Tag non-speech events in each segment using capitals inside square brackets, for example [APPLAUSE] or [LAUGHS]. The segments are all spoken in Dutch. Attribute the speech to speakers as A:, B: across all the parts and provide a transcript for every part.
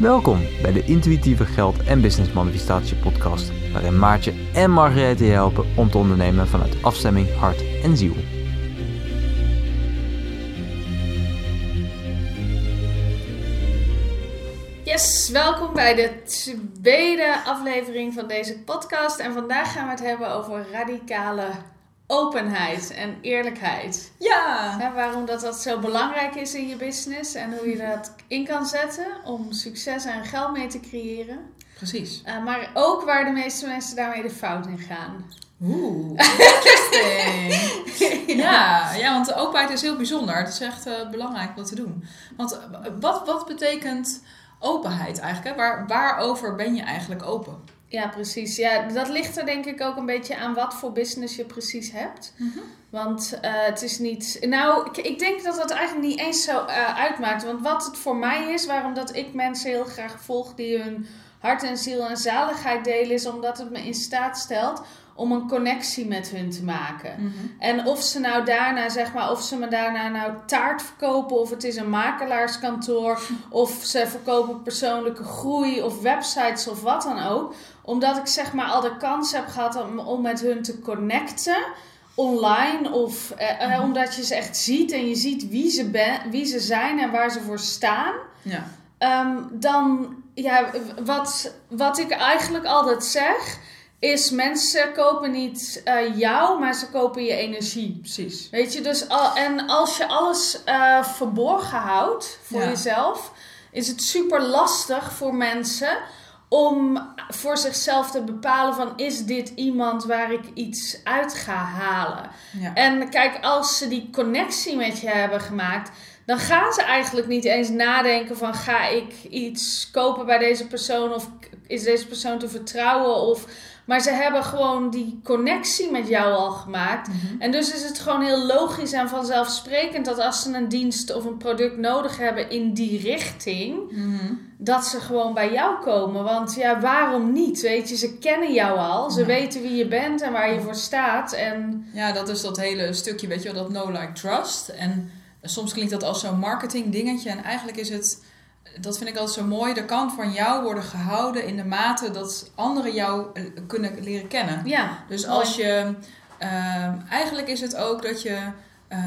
A: Welkom bij de Intuïtieve Geld en Business Manifestatie podcast, waarin Maartje en Margarethe je helpen om te ondernemen vanuit afstemming, hart en ziel.
B: Yes, welkom bij de tweede aflevering van deze podcast. En vandaag gaan we het hebben over radicale openheid en eerlijkheid.
C: Ja.
B: Waarom dat, dat zo belangrijk is in je business en hoe je dat in kan zetten om succes en geld mee te creëren.
C: Precies.
B: Uh, maar ook waar de meeste mensen daarmee de fout in gaan.
C: Oeh, [LAUGHS] interesting. ja. ja, want de openheid is heel bijzonder. Het is echt uh, belangrijk wat te doen. Want uh, wat, wat betekent openheid eigenlijk? Hè? Waar, waarover ben je eigenlijk open?
B: Ja, precies. Ja, dat ligt er denk ik ook een beetje aan wat voor business je precies hebt. Mm -hmm. Want uh, het is niet. Nou, ik, ik, denk dat dat eigenlijk niet eens zo uh, uitmaakt. Want wat het voor mij is, waarom dat ik mensen heel graag volg die hun hart en ziel en zaligheid delen, is omdat het me in staat stelt om een connectie met hun te maken. Mm -hmm. En of ze nou daarna, zeg maar, of ze me daarna nou taart verkopen, of het is een makelaarskantoor, [LAUGHS] of ze verkopen persoonlijke groei of websites of wat dan ook. Omdat ik zeg maar al de kans heb gehad om, om met hun te connecten online of eh, mm -hmm. omdat je ze echt ziet en je ziet wie ze, ben, wie ze zijn en waar ze voor staan.
C: Ja.
B: Um, dan, ja, wat, wat ik eigenlijk altijd zeg, is mensen kopen niet uh, jou, maar ze kopen je energie.
C: Precies.
B: Weet je, dus al, en als je alles uh, verborgen houdt voor ja. jezelf, is het super lastig voor mensen om voor zichzelf te bepalen van is dit iemand waar ik iets uit ga halen.
C: Ja.
B: En kijk, als ze die connectie met je hebben gemaakt, dan gaan ze eigenlijk niet eens nadenken van ga ik iets kopen bij deze persoon of is deze persoon te vertrouwen of maar ze hebben gewoon die connectie met jou al gemaakt.
C: Mhm.
B: En dus is het gewoon heel logisch en vanzelfsprekend dat als ze een dienst of een product nodig hebben in die richting,
C: Mhm.
B: dat ze gewoon bij jou komen. Want ja, waarom niet? Weet je, ze kennen jou al. Ze
C: Ja.
B: weten wie je bent en waar je voor staat. En
C: Ja, dat is dat hele stukje, weet je wel, dat know, like, trust. En soms klinkt dat als zo'n marketing dingetje. En eigenlijk is het, dat vind ik altijd zo mooi, de kant van jou worden gehouden in de mate dat anderen jou eh, kunnen leren kennen.
B: ja,
C: Dus
B: mooi.
C: als je, ehm, eigenlijk is het ook dat je eh,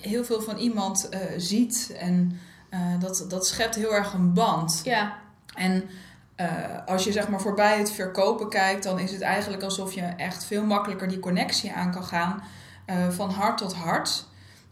C: heel veel van iemand eh, ziet en dat, dat schept heel erg een band.
B: Ja,
C: En als je zeg maar voorbij het verkopen kijkt, dan is het eigenlijk alsof je echt veel makkelijker die connectie aan kan gaan van hart tot hart.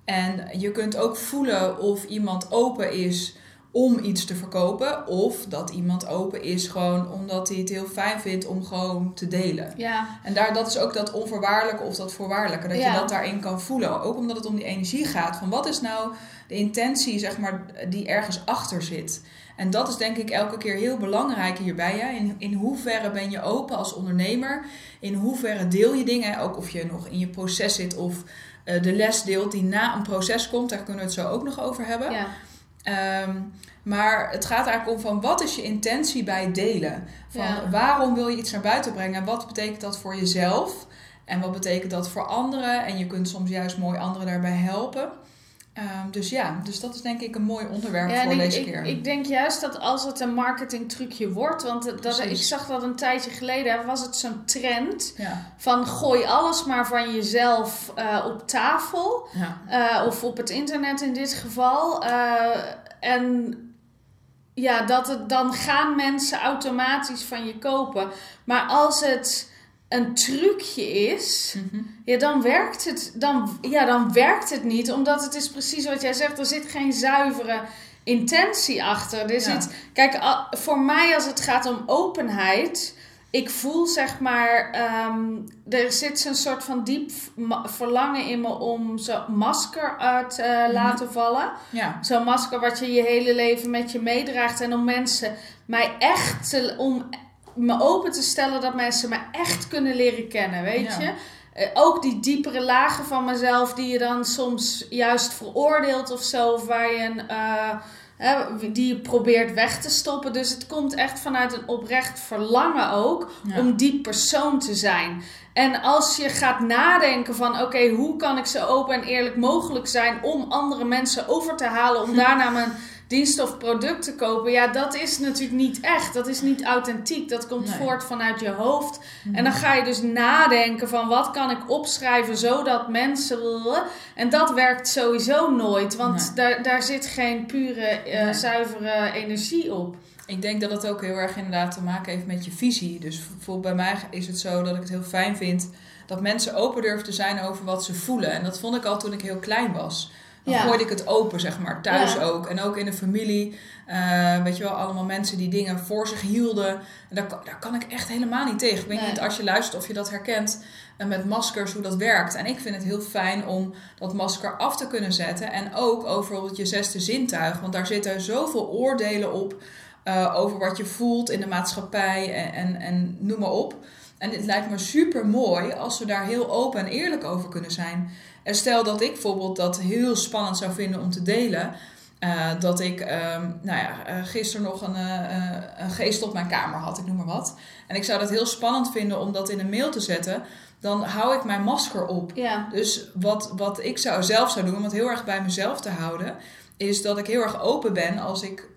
C: En je kunt ook voelen of iemand open is om iets te verkopen, of dat iemand open is gewoon omdat hij het heel fijn vindt om gewoon te delen.
B: ja,
C: En daar, dat is ook dat onvoorwaardelijke of dat voorwaardelijke. Dat
B: Ja.
C: je dat daarin kan voelen. Ook omdat het om die energie gaat. Van wat is nou de intentie, zeg maar, die ergens achter zit. En dat is denk ik elke keer heel belangrijk hierbij. Hè? In, in hoeverre ben je open als ondernemer? In hoeverre deel je dingen? Ook of je nog in je proces zit of eh, de les deelt die na een proces komt. Daar kunnen we het zo ook nog over hebben.
B: ja,
C: Ehm, maar het gaat eigenlijk om van wat is je intentie bij delen? Van
B: Ja.
C: waarom wil je iets naar buiten brengen? Wat betekent dat voor jezelf? En wat betekent dat voor anderen? En je kunt soms juist mooi anderen daarbij helpen. Ehm, dus ja, dus dat is denk ik een mooi onderwerp
B: Ja,
C: voor
B: ik,
C: deze
B: ik,
C: keer.
B: ik denk juist dat als het een marketing trucje wordt, want dat, ik zag dat een tijdje geleden, was het zo'n trend
C: ja,
B: van gooi alles maar van jezelf eh, op tafel.
C: ja,
B: Eh, of op het internet in dit geval. Eh, en ja, dat het, dan gaan mensen automatisch van je kopen. Maar als het een trucje is,
C: Mhm.
B: ja, dan, werkt het, dan, ja, dan werkt het niet. Omdat het is precies wat jij zegt, er zit geen zuivere intentie achter. Er
C: Ja.
B: zit, kijk, voor mij als het gaat om openheid... Ik voel zeg maar, ehm, er zit zo'n soort van diep verlangen in me om zo'n masker uit te
C: Mhm.
B: laten vallen.
C: ja,
B: Zo'n masker wat je je hele leven met je meedraagt. En om mensen mij echt te, om me open te stellen dat mensen me echt kunnen leren kennen, weet
C: Ja.
B: je. Eh, ook die diepere lagen van mezelf die je dan soms juist veroordeelt of zo. Of waar je een, eh, hè, die je probeert weg te stoppen. Dus het komt echt vanuit een oprecht verlangen ook
C: Ja.
B: om die persoon te zijn. En als je gaat nadenken van oké, hoe kan ik zo open en eerlijk mogelijk zijn om andere mensen over te halen om [LAUGHS] daarna mijn diensten of producten kopen, ja, dat is natuurlijk niet echt. Dat is niet authentiek. Dat komt
C: Nee.
B: voort vanuit je hoofd. En dan ga je dus nadenken van wat kan ik opschrijven zodat mensen. En dat werkt sowieso nooit, want daar, daar zit geen pure, eh,
C: Nee.
B: zuivere energie op.
C: Ik denk dat het ook heel erg inderdaad te maken heeft met je visie. Dus bijvoorbeeld bij mij is het zo dat ik het heel fijn vind dat mensen open durven te zijn over wat ze voelen. En dat vond ik al toen ik heel klein was. Dan
B: Ja.
C: gooide ik het open, zeg maar. Thuis
B: Ja.
C: ook. En ook in de familie. Eh, weet je wel, allemaal mensen die dingen voor zich hielden. En daar, kan- daar kan ik echt helemaal niet tegen. Ik weet
B: Nee.
C: niet als je luistert of je dat herkent eh, met maskers, hoe dat werkt. En ik vind het heel fijn om dat masker af te kunnen zetten. En ook over bijvoorbeeld je zesde zintuig. Want daar zitten zoveel oordelen op. eh, over wat je voelt in de maatschappij en, en, en noem maar op. En het lijkt me super mooi als we daar heel open en eerlijk over kunnen zijn. En stel dat ik bijvoorbeeld dat heel spannend zou vinden om te delen. eh, dat ik, ehm, nou ja, eh, gisteren nog een, eh, een geest op mijn kamer had, ik noem maar wat. En ik zou dat heel spannend vinden om dat in een mail te zetten. Dan hou ik mijn masker op.
B: Ja,
C: Dus wat, wat ik zou zelf zou doen, om het heel erg bij mezelf te houden, is dat ik heel erg open ben als ik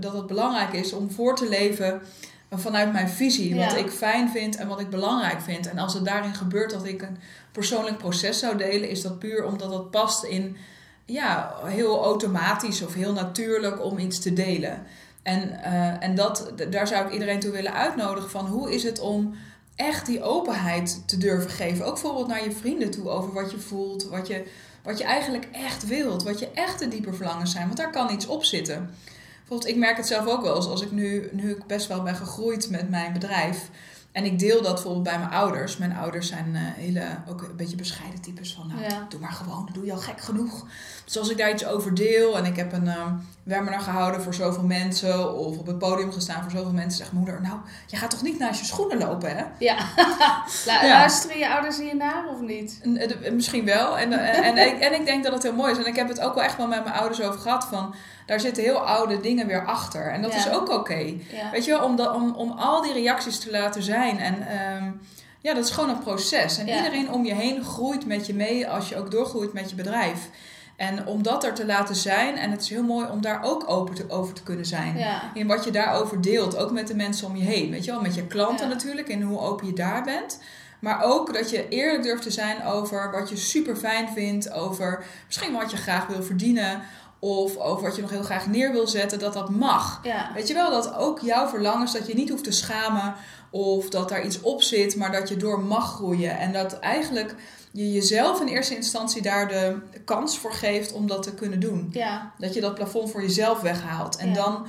C: dat het belangrijk is om voor te leven vanuit mijn visie. Wat
B: Ja.
C: ik fijn vind en wat ik belangrijk vind. En als het daarin gebeurt dat ik een persoonlijk proces zou delen, is dat puur omdat dat past in ja, heel automatisch of heel natuurlijk om iets te delen. En, eh, en dat, daar zou ik iedereen toe willen uitnodigen van hoe is het om echt die openheid te durven geven. Ook bijvoorbeeld naar je vrienden toe over wat je voelt, wat je, wat je eigenlijk echt wilt, wat je echte diepe verlangens zijn. Want daar kan iets op zitten. Bijvoorbeeld, ik merk het zelf ook wel eens als ik nu, nu ik best wel ben gegroeid met mijn bedrijf. En ik deel dat bijvoorbeeld bij mijn ouders. Mijn ouders zijn eh, hele, ook een beetje bescheiden types van, nou,
B: Ja.
C: doe maar gewoon, doe je al gek genoeg. Dus als ik daar iets over deel en ik heb een ehm webinar gehouden voor zoveel mensen of op het podium gestaan voor zoveel mensen, zegt moeder, nou, je gaat toch niet naast je schoenen lopen, hè?
B: ja. [LAUGHS] Luisteren je ouders hiernaar of niet?
C: En, eh, Misschien wel. En, en, en, en ik denk dat het heel mooi is. En ik heb het ook wel echt wel met mijn ouders over gehad. Van, daar zitten heel oude dingen weer achter. En dat
B: Ja.
C: is ook oké. Weet je wel, om, dat, om, om al die reacties te laten zijn. En ehm, ja, dat is gewoon een proces. En
B: Ja.
C: iedereen om je heen groeit met je mee als je ook doorgroeit met je bedrijf. En om dat er te laten zijn. En het is heel mooi om daar ook open te, over te kunnen zijn.
B: Ja.
C: In wat je daarover deelt. Ook met de mensen om je heen. Weet je wel, met je klanten
B: Ja.
C: natuurlijk. En hoe open je daar bent. Maar ook dat je eerlijk durft te zijn over wat je super fijn vindt. Over misschien wat je graag wil verdienen. Of over wat je nog heel graag neer wil zetten. Dat dat mag.
B: Ja.
C: Weet je wel, dat ook jouw verlangens, dat je niet hoeft te schamen. Of dat daar iets op zit, maar dat je door mag groeien. En dat eigenlijk je jezelf in eerste instantie daar de kans voor geeft om dat te kunnen doen.
B: Ja.
C: Dat je dat plafond voor jezelf weghaalt. En
B: Ja.
C: dan,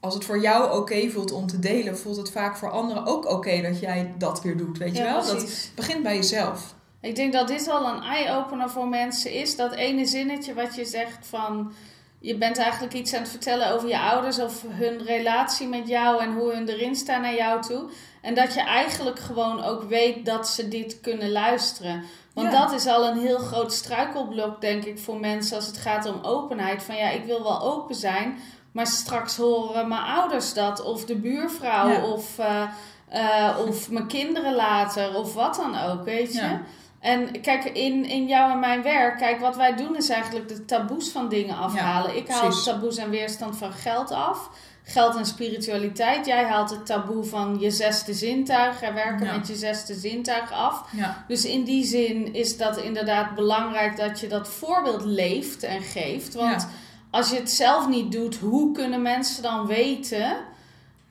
C: als het voor jou oké voelt om te delen, voelt het vaak voor anderen ook oké dat jij dat weer doet. Weet je wel? Dat begint bij jezelf.
B: Ik denk dat dit al een eye-opener voor mensen is. Dat ene zinnetje wat je zegt van... Je bent eigenlijk iets aan het vertellen over je ouders of hun relatie met jou en hoe hun erin staan naar jou toe. En dat je eigenlijk gewoon ook weet dat ze dit kunnen luisteren. Want
C: Ja.
B: dat is al een heel groot struikelblok, denk ik, voor mensen als het gaat om openheid. Van ja, ik wil wel open zijn, maar straks horen mijn ouders dat, of de buurvrouw,
C: Ja.
B: of, eh, eh, of mijn kinderen later, of wat dan ook, weet je.
C: Ja.
B: En kijk, in, in jou en mijn werk, kijk, wat wij doen is eigenlijk de taboes van dingen afhalen. ik haal
C: precies.
B: taboes en weerstand van geld af. Geld en spiritualiteit. Jij haalt het taboe van je zesde zintuig. En werken
C: Ja.
B: met je zesde zintuig af.
C: Ja,
B: Dus in die zin is dat inderdaad belangrijk dat je dat voorbeeld leeft en geeft. Want als je het zelf niet doet, hoe kunnen mensen dan weten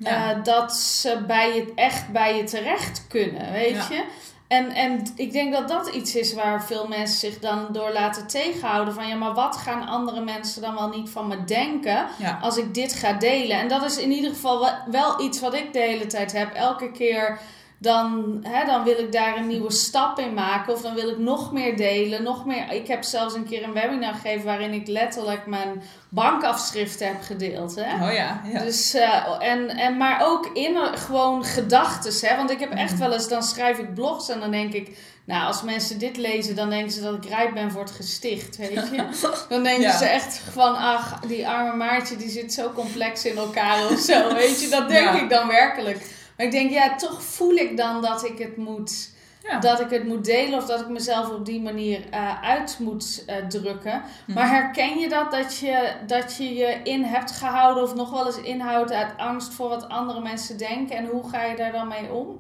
B: eh, dat ze bij je, echt bij je terecht kunnen, weet
C: Ja.
B: je? En, en ik denk dat dat iets is waar veel mensen zich dan door laten tegenhouden. Van ja, maar wat gaan andere mensen dan wel niet van me denken
C: ja.
B: als ik dit ga delen? En dat is in ieder geval wel, wel iets wat ik de hele tijd heb. Elke keer dan, hè, dan wil ik daar een nieuwe stap in maken. Of dan wil ik nog meer delen. Nog meer. Ik heb zelfs een keer een webinar gegeven waarin ik letterlijk mijn bankafschriften heb gedeeld. Hè?
C: Oh ja, ja.
B: Dus, eh, en, en, maar ook in een- gewoon gedachtes. Hè? Want ik heb echt wel eens, dan schrijf ik blogs en dan denk ik, nou, als mensen dit lezen, dan denken ze dat ik rijp ben voor het gesticht. Weet je? [LAUGHS] Dan denken
C: Ja.
B: ze echt van, ach, die arme Maartje, die zit zo complex in elkaar of zo. [LAUGHS] Weet je, dat denk
C: Ja.
B: ik dan werkelijk. Maar ik denk, ja, toch voel ik dan dat ik het moet
C: Ja.
B: dat ik het moet delen of dat ik mezelf op die manier eh, uit moet eh, drukken.
C: Mhm.
B: Maar herken je dat, dat je, dat je je in hebt gehouden of nog wel eens inhoudt uit angst voor wat andere mensen denken? En hoe ga je daar dan mee om?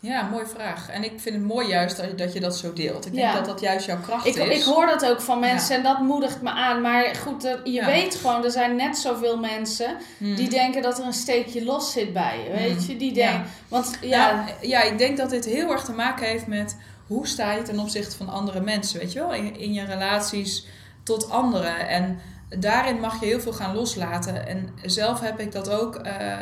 C: Ja, mooie vraag. En ik vind het mooi juist dat je dat, zo deelt. Ik denk
B: Ja.
C: dat dat juist jouw kracht
B: Ik,
C: is.
B: ik hoor dat ook van mensen
C: Ja.
B: en dat moedigt me aan. Maar goed, je
C: Ja.
B: weet gewoon, er zijn net zoveel mensen
C: Hmm.
B: die denken dat er een steekje los zit bij je. Weet
C: Hmm.
B: je, die denken. Want ja,
C: Ja, ja, ik denk dat dit heel erg te maken heeft met hoe sta je ten opzichte van andere mensen, weet je wel? In, in je relaties tot anderen. En daarin mag je heel veel gaan loslaten. En zelf heb ik dat ook. eh,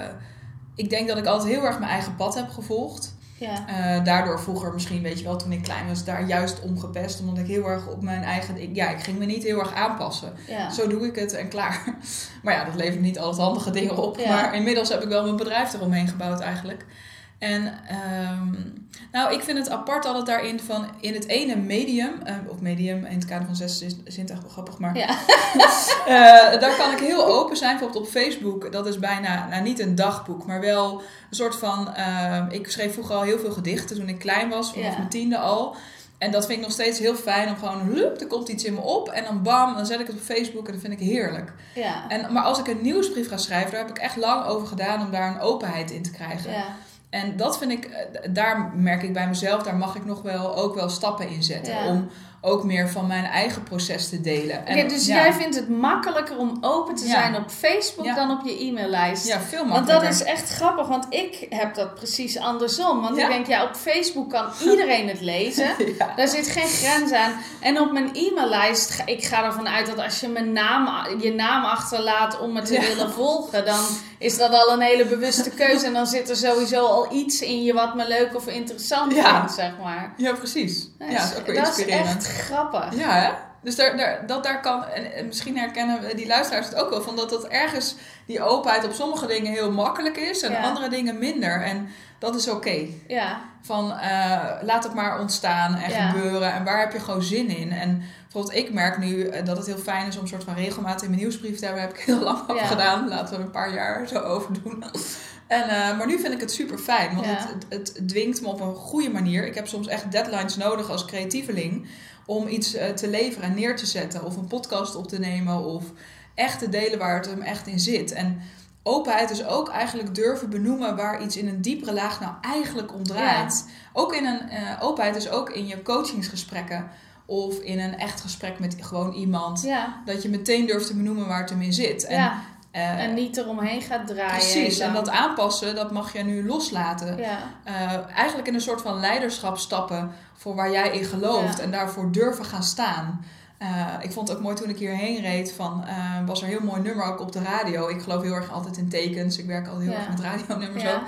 C: ik denk dat ik altijd heel erg mijn eigen pad heb gevolgd.
B: Ja.
C: Eh, daardoor vroeger misschien, weet je wel, toen ik klein was, daar juist om gepest. Omdat ik heel erg op mijn eigen... Ik, ja, ik ging me niet heel erg aanpassen.
B: ja.
C: Zo doe ik het en klaar. [LAUGHS] Maar ja, dat levert niet altijd handige dingen op.
B: Ja.
C: Maar inmiddels heb ik wel mijn bedrijf eromheen gebouwd eigenlijk. En ehm, nou, ik vind het apart altijd daarin van in het ene medium, eh, of medium in het kader van zes echt wel grappig, maar
B: Ja. [LAUGHS]
C: eh, daar kan ik heel open zijn. Bijvoorbeeld op Facebook, dat is bijna, nou niet een dagboek, maar wel een soort van, eh, ik schreef vroeger al heel veel gedichten toen ik klein was, vanaf
B: Ja.
C: mijn tiende al. En dat vind ik nog steeds heel fijn om gewoon, hup, er komt iets in me op en dan bam, dan zet ik het op Facebook en dat vind ik heerlijk.
B: Ja.
C: En, maar als ik een nieuwsbrief ga schrijven, daar heb ik echt lang over gedaan om daar een openheid in te krijgen.
B: Ja.
C: En dat vind ik, eh, daar merk ik bij mezelf, daar mag ik nog wel ook wel stappen in zetten.
B: Ja.
C: Om ook meer van mijn eigen proces te delen. En,
B: dus
C: ja,
B: jij vindt het makkelijker om open te
C: Ja.
B: zijn op Facebook dan op je e-maillijst?
C: Ja, veel
B: Want
C: makkelijker.
B: dat is echt grappig, want ik heb dat precies andersom. Want ik denk, ja, op Facebook kan iedereen het lezen. [LAUGHS]
C: Ja.
B: Daar zit geen grens aan. En op mijn e-maillijst, ik ga ervan uit dat als je mijn naam, je naam achterlaat om me te willen volgen, dan [LAUGHS] is dat al een hele bewuste keuze. En dan zit er sowieso al iets in je wat me leuk of interessant
C: Ja.
B: vindt, zeg maar.
C: Ja, precies.
B: Dat
C: ja,
B: is-
C: dat is ook weer
B: dat is
C: inspirerend.
B: echt grappig.
C: Ja, hè? Dus daar, daar, dat daar kan, en, en misschien herkennen die luisteraars het ook wel, van dat dat ergens die openheid op sommige dingen heel makkelijk is en
B: Ja.
C: andere dingen minder. En dat is oké.
B: Ja,
C: Van eh, laat het maar ontstaan en
B: Ja.
C: gebeuren en waar heb je gewoon zin in. En bijvoorbeeld ik merk nu eh, dat het heel fijn is om een soort van regelmaat in mijn nieuwsbrief te hebben. Heb ik heel lang over
B: Ja.
C: gedaan. Laten we een paar jaar zo over doen. En, eh, maar nu vind ik het super fijn, want
B: Ja.
C: het, het, het dwingt me op een goede manier. Ik heb soms echt deadlines nodig als creatieveling om iets eh, te leveren en neer te zetten. Of een podcast op te nemen of echt te delen waar het hem echt in zit. En openheid is ook eigenlijk durven benoemen waar iets in een diepere laag nou eigenlijk om draait. Ook in een eh, openheid is ook in je coachingsgesprekken of in een echt gesprek met gewoon iemand.
B: ja,
C: Dat je meteen durft te benoemen waar het hem in zit. En,
B: ja.
C: Eh,
B: En niet eromheen gaat draaien.
C: precies, en dat aanpassen, dat mag je nu loslaten.
B: Ja,
C: Eh, eigenlijk in een soort van leiderschap stappen voor waar jij in gelooft
B: Ja.
C: en daarvoor durven gaan staan. Eh, ik vond het ook mooi toen ik hierheen reed. Van, was er een heel mooi nummer ook op de radio. Ik geloof heel erg altijd in tekens. Ik werk altijd heel
B: Ja.
C: erg met radionummers
B: ja.
C: ook.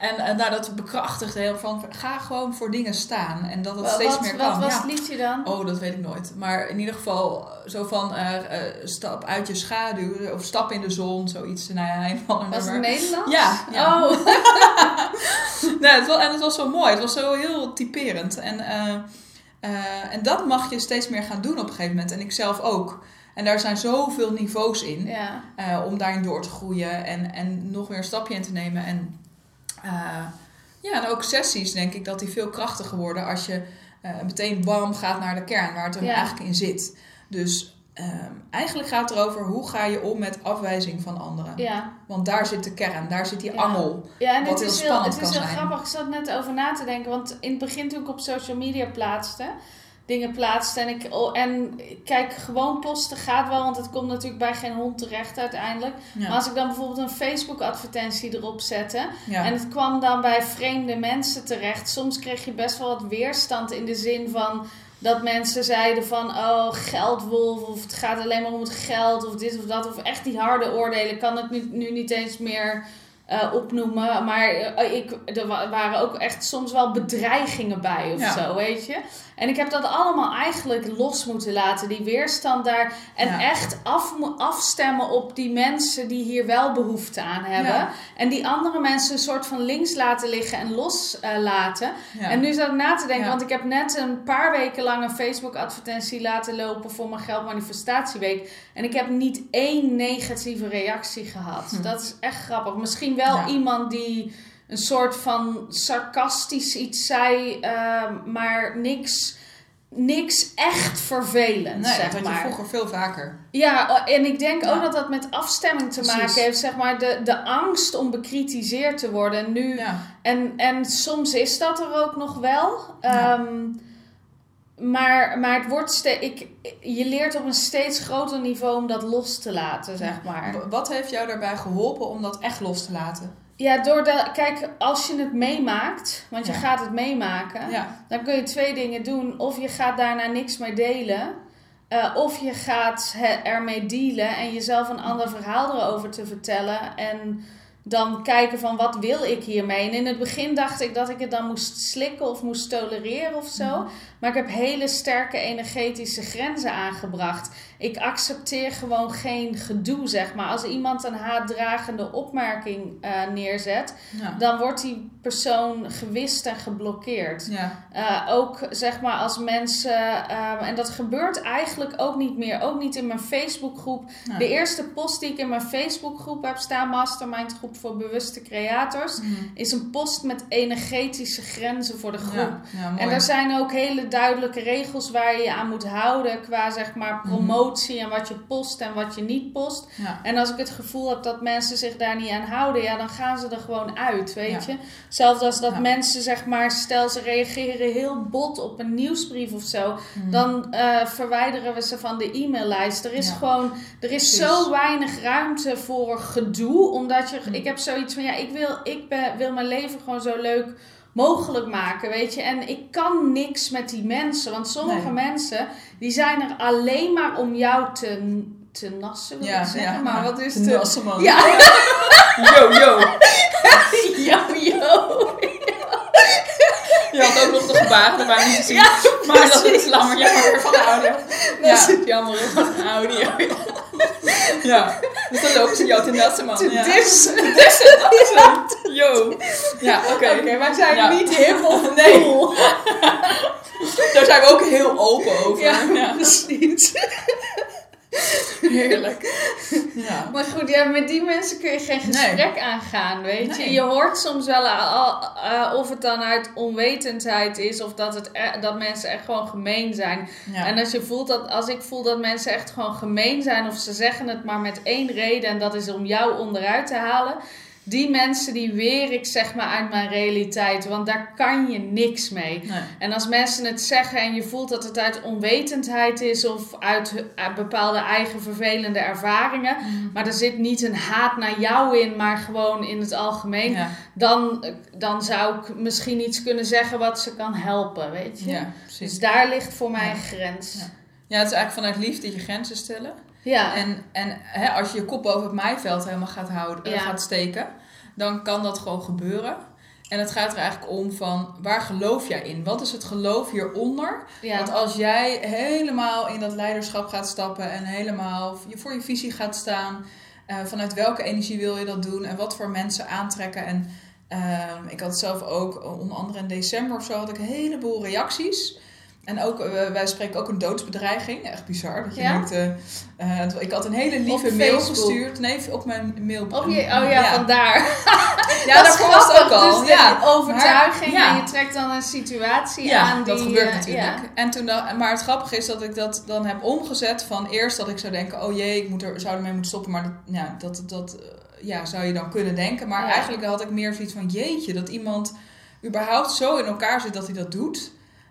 C: En, en nou, dat bekrachtigt heel van ga gewoon voor dingen staan. En dat het steeds
B: wat,
C: meer
B: wat
C: kan.
B: was
C: Ja.
B: het liedje dan?
C: Oh, dat weet ik nooit. Maar in ieder geval zo van eh, eh, stap uit je schaduw. Of stap in de zon. Zoiets. Nou ja, een van
B: Was het. Nederlands?
C: Ja, ja.
B: Oh, [LAUGHS]
C: nee, het was, en het was zo mooi. Het was zo heel typerend. En, eh, eh, en dat mag je steeds meer gaan doen op een gegeven moment. En ik zelf ook. En daar zijn zoveel niveaus in.
B: ja.
C: eh, om daarin door te groeien. En, en nog weer een stapje in te nemen. En eh, ja, en ook sessies denk ik dat die veel krachtiger worden. Als je eh, meteen bam gaat naar de kern. Waar het er
B: Ja.
C: eigenlijk in zit. Dus... ehm, eigenlijk gaat het erover hoe ga je om met afwijzing van anderen.
B: ja.
C: Want daar zit de kern, daar zit die
B: Ja.
C: angel.
B: Ja, en
C: Wat
B: het
C: heel
B: is heel,
C: spannend
B: het is heel grappig. Ik zat net over na te denken. Want in het begin toen ik op social media plaatste, dingen plaatste. En ik oh, en kijk, gewoon posten gaat wel. Want het komt natuurlijk bij geen hond terecht uiteindelijk.
C: Ja.
B: Maar als ik dan bijvoorbeeld een Facebook advertentie erop zette.
C: Ja.
B: En het kwam dan bij vreemde mensen terecht. Soms kreeg je best wel wat weerstand in de zin van dat mensen zeiden van oh geldwolf of het gaat alleen maar om het geld of dit of dat of echt die harde oordelen. Ik kan het nu, nu niet eens meer eh, opnoemen, maar eh, ik, er wa- waren ook echt soms wel bedreigingen bij of
C: Ja.
B: zo, weet je. En ik heb dat allemaal eigenlijk los moeten laten, die weerstand daar. En
C: Ja.
B: echt af, afstemmen op die mensen die hier wel behoefte aan hebben.
C: Ja.
B: En die andere mensen een soort van links laten liggen en loslaten.
C: Ja.
B: En nu zat ik na te denken, want ik heb net een paar weken lang een Facebook-advertentie laten lopen voor mijn geldmanifestatieweek. En ik heb niet één negatieve reactie gehad.
C: Hm.
B: Dat is echt grappig. Misschien wel iemand die een soort van sarcastisch iets zei, ehm, maar niks, niks echt vervelends,
C: Nee,
B: zeg
C: dat had je
B: maar.
C: vroeger veel vaker.
B: Ja, en ik denk
C: Ja.
B: ook dat dat met afstemming te
C: Precies.
B: maken heeft, zeg maar, de, de angst om bekritiseerd te worden. En nu,
C: Ja.
B: en, en soms is dat er ook nog wel.
C: Ja.
B: Ehm, maar, maar het wordt ste ik, je leert op een steeds groter niveau om dat los te laten, zeg maar.
C: Wat heeft jou daarbij geholpen om dat echt los te laten?
B: Ja, door de, kijk, als je het meemaakt, want je
C: Ja.
B: gaat het meemaken,
C: Ja.
B: dan kun je twee dingen doen. Of je gaat daarna niks meer delen. eh, of je gaat ermee dealen en jezelf een ander verhaal erover te vertellen. En dan kijken van wat wil ik hiermee. En in het begin dacht ik dat ik het dan moest slikken of moest tolereren of zo.
C: Mhm.
B: Maar ik heb hele sterke energetische grenzen aangebracht. Ik accepteer gewoon geen gedoe, zeg maar. Als iemand een haatdragende opmerking eh, neerzet,
C: Ja.
B: dan wordt die persoon gewist en geblokkeerd.
C: Ja.
B: Eh, ook zeg maar als mensen, ehm, en dat gebeurt eigenlijk ook niet meer, ook niet in mijn Facebookgroep.
C: Ja.
B: De eerste post die ik in mijn Facebookgroep heb staan, Mastermind Groep voor Bewuste Creators,
C: Mhm.
B: is een post met energetische grenzen voor de groep. En er zijn ook hele duidelijke regels waar je je aan moet houden qua zeg maar
C: Mhm.
B: Promotie en wat je post en wat je niet post.
C: Ja.
B: En als ik het gevoel heb dat mensen zich daar niet aan houden, ja, dan gaan ze er gewoon uit, weet
C: Ja.
B: je. Zelfs als dat
C: Ja.
B: mensen, zeg maar, stel ze reageren heel bot op een nieuwsbrief of zo,
C: Mhm.
B: dan eh, verwijderen we ze van de e-maillijst. Er is gewoon, er is
C: Precies.
B: zo weinig ruimte voor gedoe, omdat je,
C: Mhm.
B: ik heb zoiets van, ja, ik wil, ik ben, wil mijn leven gewoon zo leuk mogelijk maken, weet je. En ik kan niks met die mensen, want sommige
C: Nee.
B: mensen, die zijn er alleen maar om jou te, te nassen, wil
C: Ja,
B: ik zeggen.
C: ja.
B: Maar wat is
C: De
B: de...
C: Nasseman.
B: Ja, [LAUGHS]
C: Yo, yo. [LAUGHS]
B: yo, yo. [LAUGHS]
C: Je had ook nog de gebaren erbij moeten zien.
B: Ja,
C: maar dat is
B: precies.
C: jammer, jammer van de audio.
B: Dat is
C: Ja, jammer van de audio. Ja, dus dan lopen ze jou te nassen, man.
B: Te
C: ja.
B: dissen.
C: Yo. Ja, oké.
B: Oké, wij zijn
C: Ja.
B: niet hip of [LAUGHS]
C: Nee.
B: cool.
C: Daar zijn we ook heel open over.
B: Ja, precies. [LAUGHS]
C: Heerlijk. Ja.
B: Maar goed, ja, met die mensen kun je geen gesprek aangaan, weet je.
C: Nee.
B: Je hoort soms wel al, eh, of het dan uit onwetendheid is of dat, het e- dat mensen echt gewoon gemeen zijn.
C: Ja.
B: En als je voelt dat, als ik voel dat mensen echt gewoon gemeen zijn of ze zeggen het maar met één reden en dat is om jou onderuit te halen. Die mensen die weer ik zeg maar uit mijn realiteit, want daar kan je niks mee.
C: Nee.
B: En als mensen het zeggen en je voelt dat het uit onwetendheid is of uit, uit bepaalde eigen vervelende ervaringen, maar er zit niet een haat naar jou in, maar gewoon in het algemeen,
C: Ja.
B: dan, dan zou ik misschien iets kunnen zeggen wat ze kan helpen, weet je.
C: ja,
B: Dus daar ligt voor mij
C: Ja.
B: een grens.
C: Ja. Het is eigenlijk vanuit liefde je grenzen stellen.
B: Ja,
C: En, en hè, als je je kop boven het maaiveld helemaal gaat, houden, eh,
B: Ja.
C: gaat steken, dan kan dat gewoon gebeuren. En het gaat er eigenlijk om van waar geloof jij in? Wat is het geloof hieronder?
B: ja.
C: Want als jij helemaal in dat leiderschap gaat stappen en helemaal voor je visie gaat staan, eh, vanuit welke energie wil je dat doen en wat voor mensen aantrekken. En ehm, ik had zelf ook, onder andere in december of zo, had ik een heleboel reacties. En ook, eh, wij spreken ook een doodsbedreiging. Echt bizar. Dat je
B: Ja?
C: denkt, eh, eh, ik had een hele lieve mail gestuurd. Nee, op mijn mail.
B: Oh, je, oh ja, vandaar. [LAUGHS]
C: Ja,
B: dat
C: was het ook
B: grappig.
C: al.
B: Dus
C: ja.
B: overtuiging
C: Maar- ja.
B: en je trekt dan een situatie aan die...
C: dat gebeurt natuurlijk. En toen dan, maar het grappige is dat ik dat dan heb omgezet van eerst dat ik zou denken, oh jee, ik moet er, zou ermee moeten stoppen. Maar dat, ja, dat, dat ja, zou je dan kunnen denken. Maar eigenlijk had ik meer zoiets van, jeetje, dat iemand überhaupt zo in elkaar zit dat hij dat doet.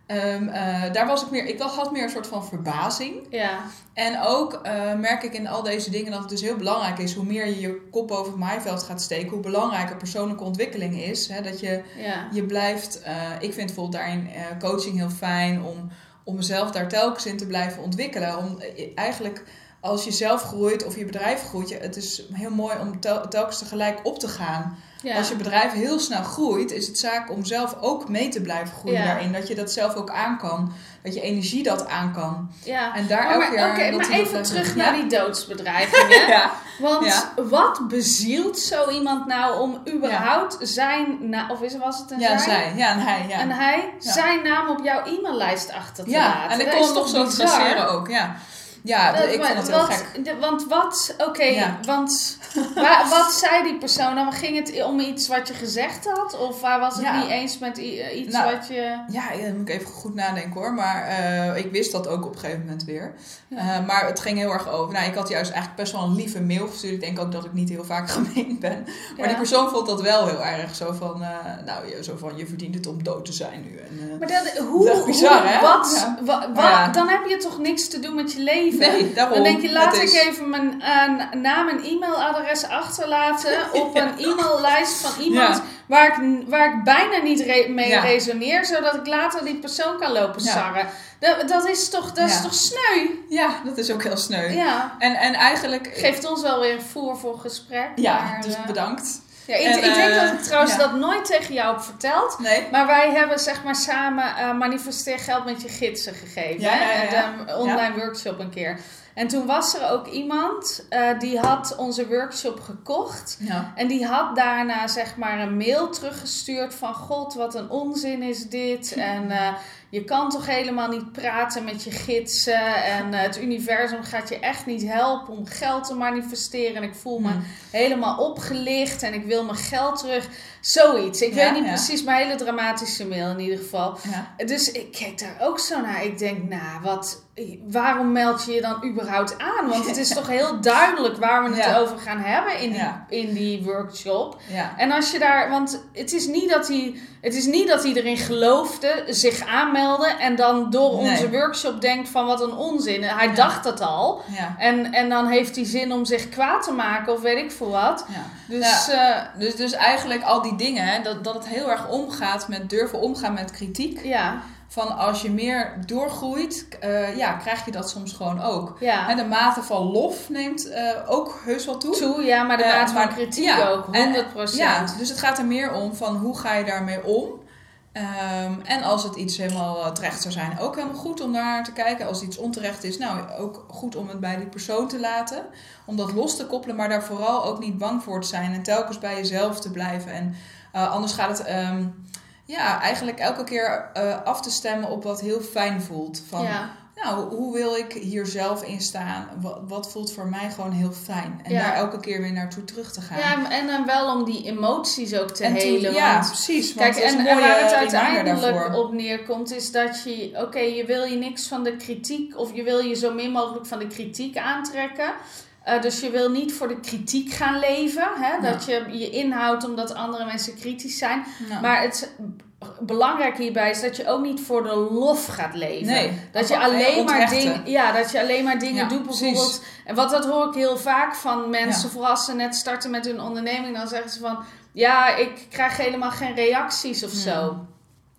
C: Ehm, eh, daar was ik meer, ik had meer een soort van verbazing.
B: Ja,
C: En ook eh, merk ik in al deze dingen dat het dus heel belangrijk is, hoe meer je je kop over het maaiveld gaat steken, hoe belangrijker persoonlijke ontwikkeling is. Hè? Dat je
B: ja.
C: je blijft, eh, ik vind bijvoorbeeld daarin coaching heel fijn om, om mezelf daar telkens in te blijven ontwikkelen. Om eigenlijk als je zelf groeit of je bedrijf groeit, het is heel mooi om tel- telkens tegelijk op te gaan.
B: ja.
C: Als je bedrijf heel snel groeit, is het zaak om zelf ook mee te blijven groeien
B: Ja.
C: daarin. Dat je dat zelf ook aan kan. Dat je energie dat aan kan.
B: ja.
C: En daar
B: Oh,
C: elk
B: maar,
C: jaar...
B: oké,
C: dat
B: maar even terug
C: Ja?
B: naar die doodsbedreigingen. [LAUGHS]
C: Ja.
B: Want
C: Ja.
B: wat bezielt zo iemand nou om überhaupt zijn... Na of is, was het een
C: ja,
B: zij?
C: zij. Ja, en hij. Ja.
B: En hij
C: Ja.
B: zijn naam op jouw e-maillijst achter te
C: Ja,
B: laten.
C: en ik
B: Dat
C: kon
B: is
C: het nog
B: toch
C: zo traceren ook, ja. Ja,
B: Dat-
C: ik vond het heel
B: wat,
C: gek.
B: de- want wat, oké,
C: Ja.
B: want [LAUGHS] wa- wat zei die persoon dan? Ging het om iets wat je gezegd had? Of waar was het
C: Ja.
B: niet eens met eh, iets
C: Nou,
B: wat je...
C: Ja, dan moet ik even goed nadenken hoor. Maar eh, ik wist dat ook op een gegeven moment weer. Eh, maar het ging heel erg over. Nou, ik had juist eigenlijk best wel een lieve mail gestuurd. Ik denk ook dat ik niet heel vaak [LAUGHS] gemeen ben. Maar die persoon vond dat wel heel erg. Zo van, nou, je- zo van, je verdient het om dood te zijn nu. En,
B: Maar dat, hoe, [LAUGHS]
C: Dat is bizar,
B: hoe-
C: hè?
B: Wat, wa- wa-. Dan heb je toch niks te doen met je leven?
C: Nee, daarom.
B: Dan denk je, laat ik
C: is-
B: even mijn naam en e-mailadres achterlaten [LAUGHS] op een e-maillijst van iemand
C: Ja.
B: waar, ik, waar ik bijna niet re- mee
C: Ja.
B: resoneer, zodat ik later die persoon kan lopen sarren. Dat, dat is toch, dat is
C: Ja.
B: toch sneu?
C: Ja, dat is ook heel sneu.
B: Ja.
C: En, en eigenlijk...
B: Geeft ons wel weer voer voor gesprek.
C: ja,
B: maar,
C: dus
B: eh,
C: bedankt.
B: Ja, ik,
C: En,
B: ik denk
C: eh,
B: dat ik trouwens
C: ja.
B: dat nooit tegen jou heb verteld.
C: Nee?
B: Maar wij hebben zeg maar samen eh, manifesteer geld met je gidsen gegeven.
C: Ja,
B: hè? En de online workshop een keer. En toen was er ook iemand eh, die had onze workshop gekocht.
C: Ja.
B: En die had daarna zeg maar een mail teruggestuurd van... God, wat een onzin is dit. [LAUGHS] En eh, je kan toch helemaal niet praten met je gidsen. En eh, het universum gaat je echt niet helpen om geld te manifesteren. En ik voel me
C: Hmm.
B: helemaal opgelicht en ik wil mijn geld terug. Zoiets. Ik
C: Ja,
B: weet niet
C: ja.
B: precies, maar hele dramatische mail in ieder geval.
C: Ja.
B: Dus ik keek daar ook zo naar. Ik denk, nou, wat, waarom meld je je dan überhaupt aan? Want het is [LAUGHS] toch heel duidelijk waar we het
C: Ja.
B: over gaan hebben in die,
C: Ja.
B: in die workshop.
C: Ja.
B: En als je daar, want het is niet dat hij, het is niet dat erin geloofde, zich aanmeldde en dan door
C: Nee.
B: onze workshop denkt van wat een onzin. Hij
C: Ja.
B: dacht dat al.
C: Ja.
B: En, en dan heeft hij zin om zich kwaad te maken of weet ik veel wat.
C: ja.
B: Dus eh,
C: Dus, dus eigenlijk al die dingen, dat, dat het heel erg omgaat met durven omgaan met kritiek.
B: ja,
C: Van als je meer doorgroeit, eh, ja, krijg je dat soms gewoon ook.
B: ja.
C: Hè, de mate van lof neemt eh, ook heus wel toe.
B: Toe, ja, maar de
C: Eh,
B: mate van
C: maar-
B: kritiek
C: ja,
B: ook, 100%.
C: en- Ja, dus het gaat er meer om van hoe ga je daarmee om. Ehm, en als het iets helemaal terecht zou zijn, ook helemaal goed om daar te kijken. Als iets onterecht is, nou ook goed om het bij die persoon te laten. Om dat los te koppelen, maar daar vooral ook niet bang voor te zijn. En telkens bij jezelf te blijven. En anders gaat het ehm, ja, eigenlijk elke keer eh, af te stemmen op wat heel fijn voelt. Van,
B: ja.
C: nou, hoe wil ik hier zelf in staan? Wat, wat voelt voor mij gewoon heel fijn? En
B: Ja.
C: daar elke keer weer naartoe terug te gaan.
B: ja, en dan wel om die emoties ook te
C: En toen-
B: helen.
C: ja,
B: want
C: precies. Want
B: Kijk, en, en
C: mooie
B: waar het uiteindelijk
C: daarvoor.
B: op neerkomt, is dat je, oké, je wil je niks van de kritiek, of je wil je zo min mogelijk van de kritiek aantrekken. Eh, dus je wil niet voor de kritiek gaan leven, hè? dat je je inhoudt omdat andere mensen kritisch zijn.
C: Ja.
B: Maar het belangrijk hierbij is dat je ook niet voor de lof gaat leven.
C: nee,
B: Dat je, alleen maar ding, ja, dat je alleen maar dingen
C: Ja,
B: doet
C: precies.
B: bijvoorbeeld. En wat dat hoor ik heel vaak van mensen, vooral als ze net starten met hun onderneming, dan zeggen ze van, ja, ik krijg helemaal geen reacties of zo.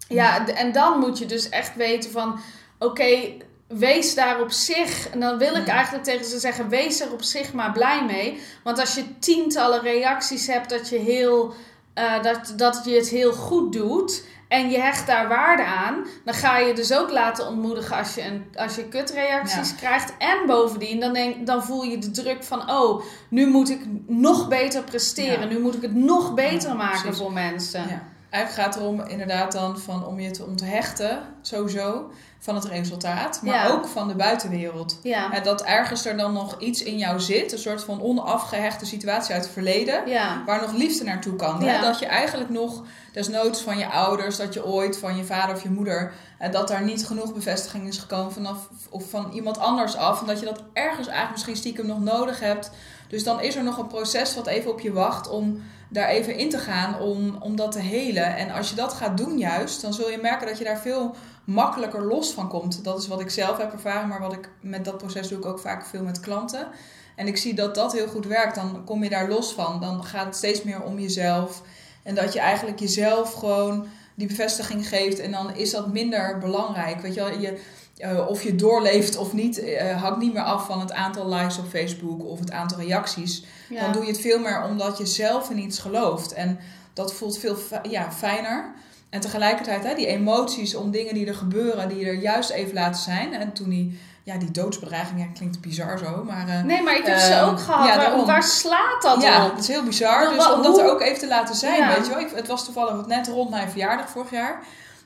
B: Ja, en dan moet je dus echt weten van, oké, wees daar op zich, en dan wil ik eigenlijk tegen ze zeggen, wees er op zich maar blij mee. Want als je tientallen reacties hebt dat je heel, eh, dat, dat je het heel goed doet en je hecht daar waarde aan, dan ga je dus ook laten ontmoedigen als je, een, als je kutreacties krijgt. En bovendien, dan, denk, dan voel je de druk van, oh, nu moet ik nog beter presteren,
C: Ja.
B: nu moet ik het nog beter
C: Ja,
B: maken
C: precies.
B: voor mensen.
C: Eigenlijk gaat het erom inderdaad dan van om je te onthechten, sowieso, van het resultaat. Maar
B: Ja.
C: ook van de buitenwereld.
B: Ja,
C: Hè, dat ergens er dan nog iets in jou zit, een soort van onafgehechte situatie uit het verleden.
B: ja,
C: Waar nog liefde naartoe kan. Hè? Dat je eigenlijk nog, desnoods van je ouders, dat je ooit van je vader of je moeder, eh, dat daar niet genoeg bevestiging is gekomen vanaf of van iemand anders af. En dat je dat ergens eigenlijk misschien stiekem nog nodig hebt. Dus dan is er nog een proces wat even op je wacht om daar even in te gaan om, om dat te helen. En als je dat gaat doen juist, dan zul je merken dat je daar veel makkelijker los van komt. Dat is wat ik zelf heb ervaren, maar wat ik met dat proces doe ik ook vaak veel met klanten. En ik zie dat dat heel goed werkt. Dan kom je daar los van. Dan gaat het steeds meer om jezelf. En dat je eigenlijk jezelf gewoon die bevestiging geeft. En dan is dat minder belangrijk. Weet je wel, je, eh, of je doorleeft of niet, eh, hangt niet meer af van het aantal likes op Facebook of het aantal reacties.
B: ja.
C: Dan doe je het veel meer omdat je zelf in iets gelooft. En dat voelt veel ja, fijner. En tegelijkertijd, hè, die emoties om dingen die er gebeuren, die er juist even laten zijn. En toen die, ja, die doodsbedreiging, ja, klinkt bizar zo, maar... eh,
B: Nee, maar ik heb ze
C: Ehm,
B: ook gehad.
C: ja,
B: waar, slaat dat
C: ja,
B: op?
C: dat is heel bizar. Dus om dat er ook even te laten zijn,
B: Ja.
C: weet je wel. Ik, het was toevallig net rond mijn verjaardag vorig jaar.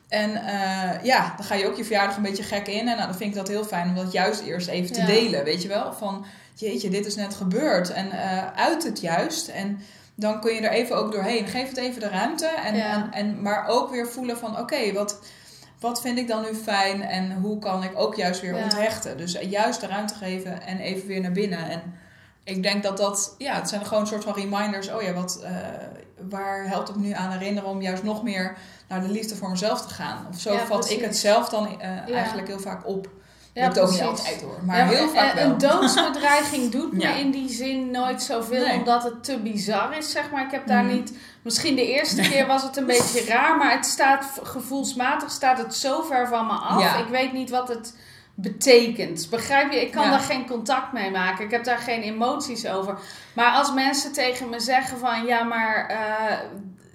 C: En eh, ja, dan ga je ook je verjaardag een beetje gek in. En nou, dan vind ik dat heel fijn om dat juist eerst even te delen. Weet je wel? Van jeetje, dit is net gebeurd. En eh, uit het juist. En dan kun je er even ook doorheen. Geef het even de ruimte. En,
B: Ja.
C: en, en, maar ook weer voelen van oké, wat, wat vind ik dan nu fijn? En hoe kan ik ook juist weer
B: Ja.
C: onthechten? Dus juist de ruimte geven en even weer naar binnen. En ik denk dat dat, ja, het zijn gewoon een soort van reminders. Oh ja, wat, eh, waar helpt het me nu aan herinneren om juist nog meer naar de liefde voor mezelf te gaan? Of zo
B: Ja,
C: vat ik het zelf dan eh,
B: Ja.
C: eigenlijk heel vaak op.
B: Ja,
C: het ook niet altijd hoor, maar
B: Ja,
C: heel vaak
B: en-
C: wel.
B: Een doodsbedreiging doet me [LAUGHS]
C: Ja.
B: in die zin nooit zoveel,
C: Nee.
B: omdat het te bizar is, zeg maar. Ik heb daar
C: Mhm.
B: niet... Misschien de eerste keer was het een beetje [LAUGHS] raar, maar het staat gevoelsmatig staat het zo ver van me af.
C: Ja.
B: Ik weet niet wat het betekent. Begrijp je? Ik kan
C: Ja.
B: daar geen contact mee maken. Ik heb daar geen emoties over. Maar als mensen tegen me zeggen van... Ja, maar... eh,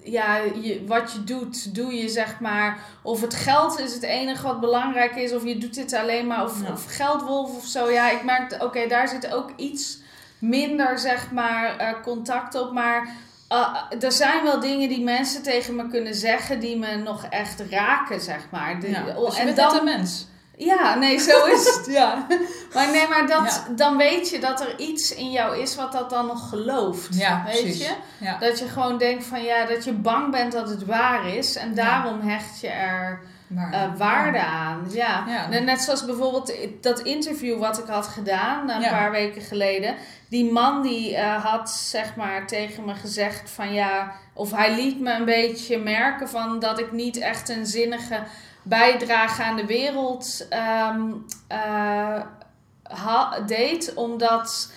B: ja, je, wat je doet, doe je zeg maar. Of het geld is het enige wat belangrijk is. Of je doet dit alleen maar. Of,
C: Ja.
B: of geldwolf of zo. Ja, ik merk, oké, daar zit ook iets minder zeg maar eh, contact op. Maar eh, er zijn wel dingen die mensen tegen me kunnen zeggen. Die me nog echt raken, zeg maar. De-
C: Ja, dus
B: en
C: net een mens.
B: Ja, nee, zo is het. ja. [LAUGHS] Maar nee, maar dat,
C: Ja.
B: dan weet je dat er iets in jou is wat dat dan nog gelooft.
C: Ja,
B: weet
C: precies.
B: je?
C: Ja.
B: Dat je gewoon denkt van ja, dat je bang bent dat het waar is. En daarom hecht je er Eh, waarde aan. Ja.
C: Ja.
B: Net- zoals bijvoorbeeld dat interview wat ik had gedaan een
C: Ja.
B: paar weken geleden. Die man die eh, had zeg maar tegen me gezegd van ja, of hij liet me een beetje merken van dat ik niet echt een zinnige bijdrage aan de wereld ehm, eh, deed. Omdat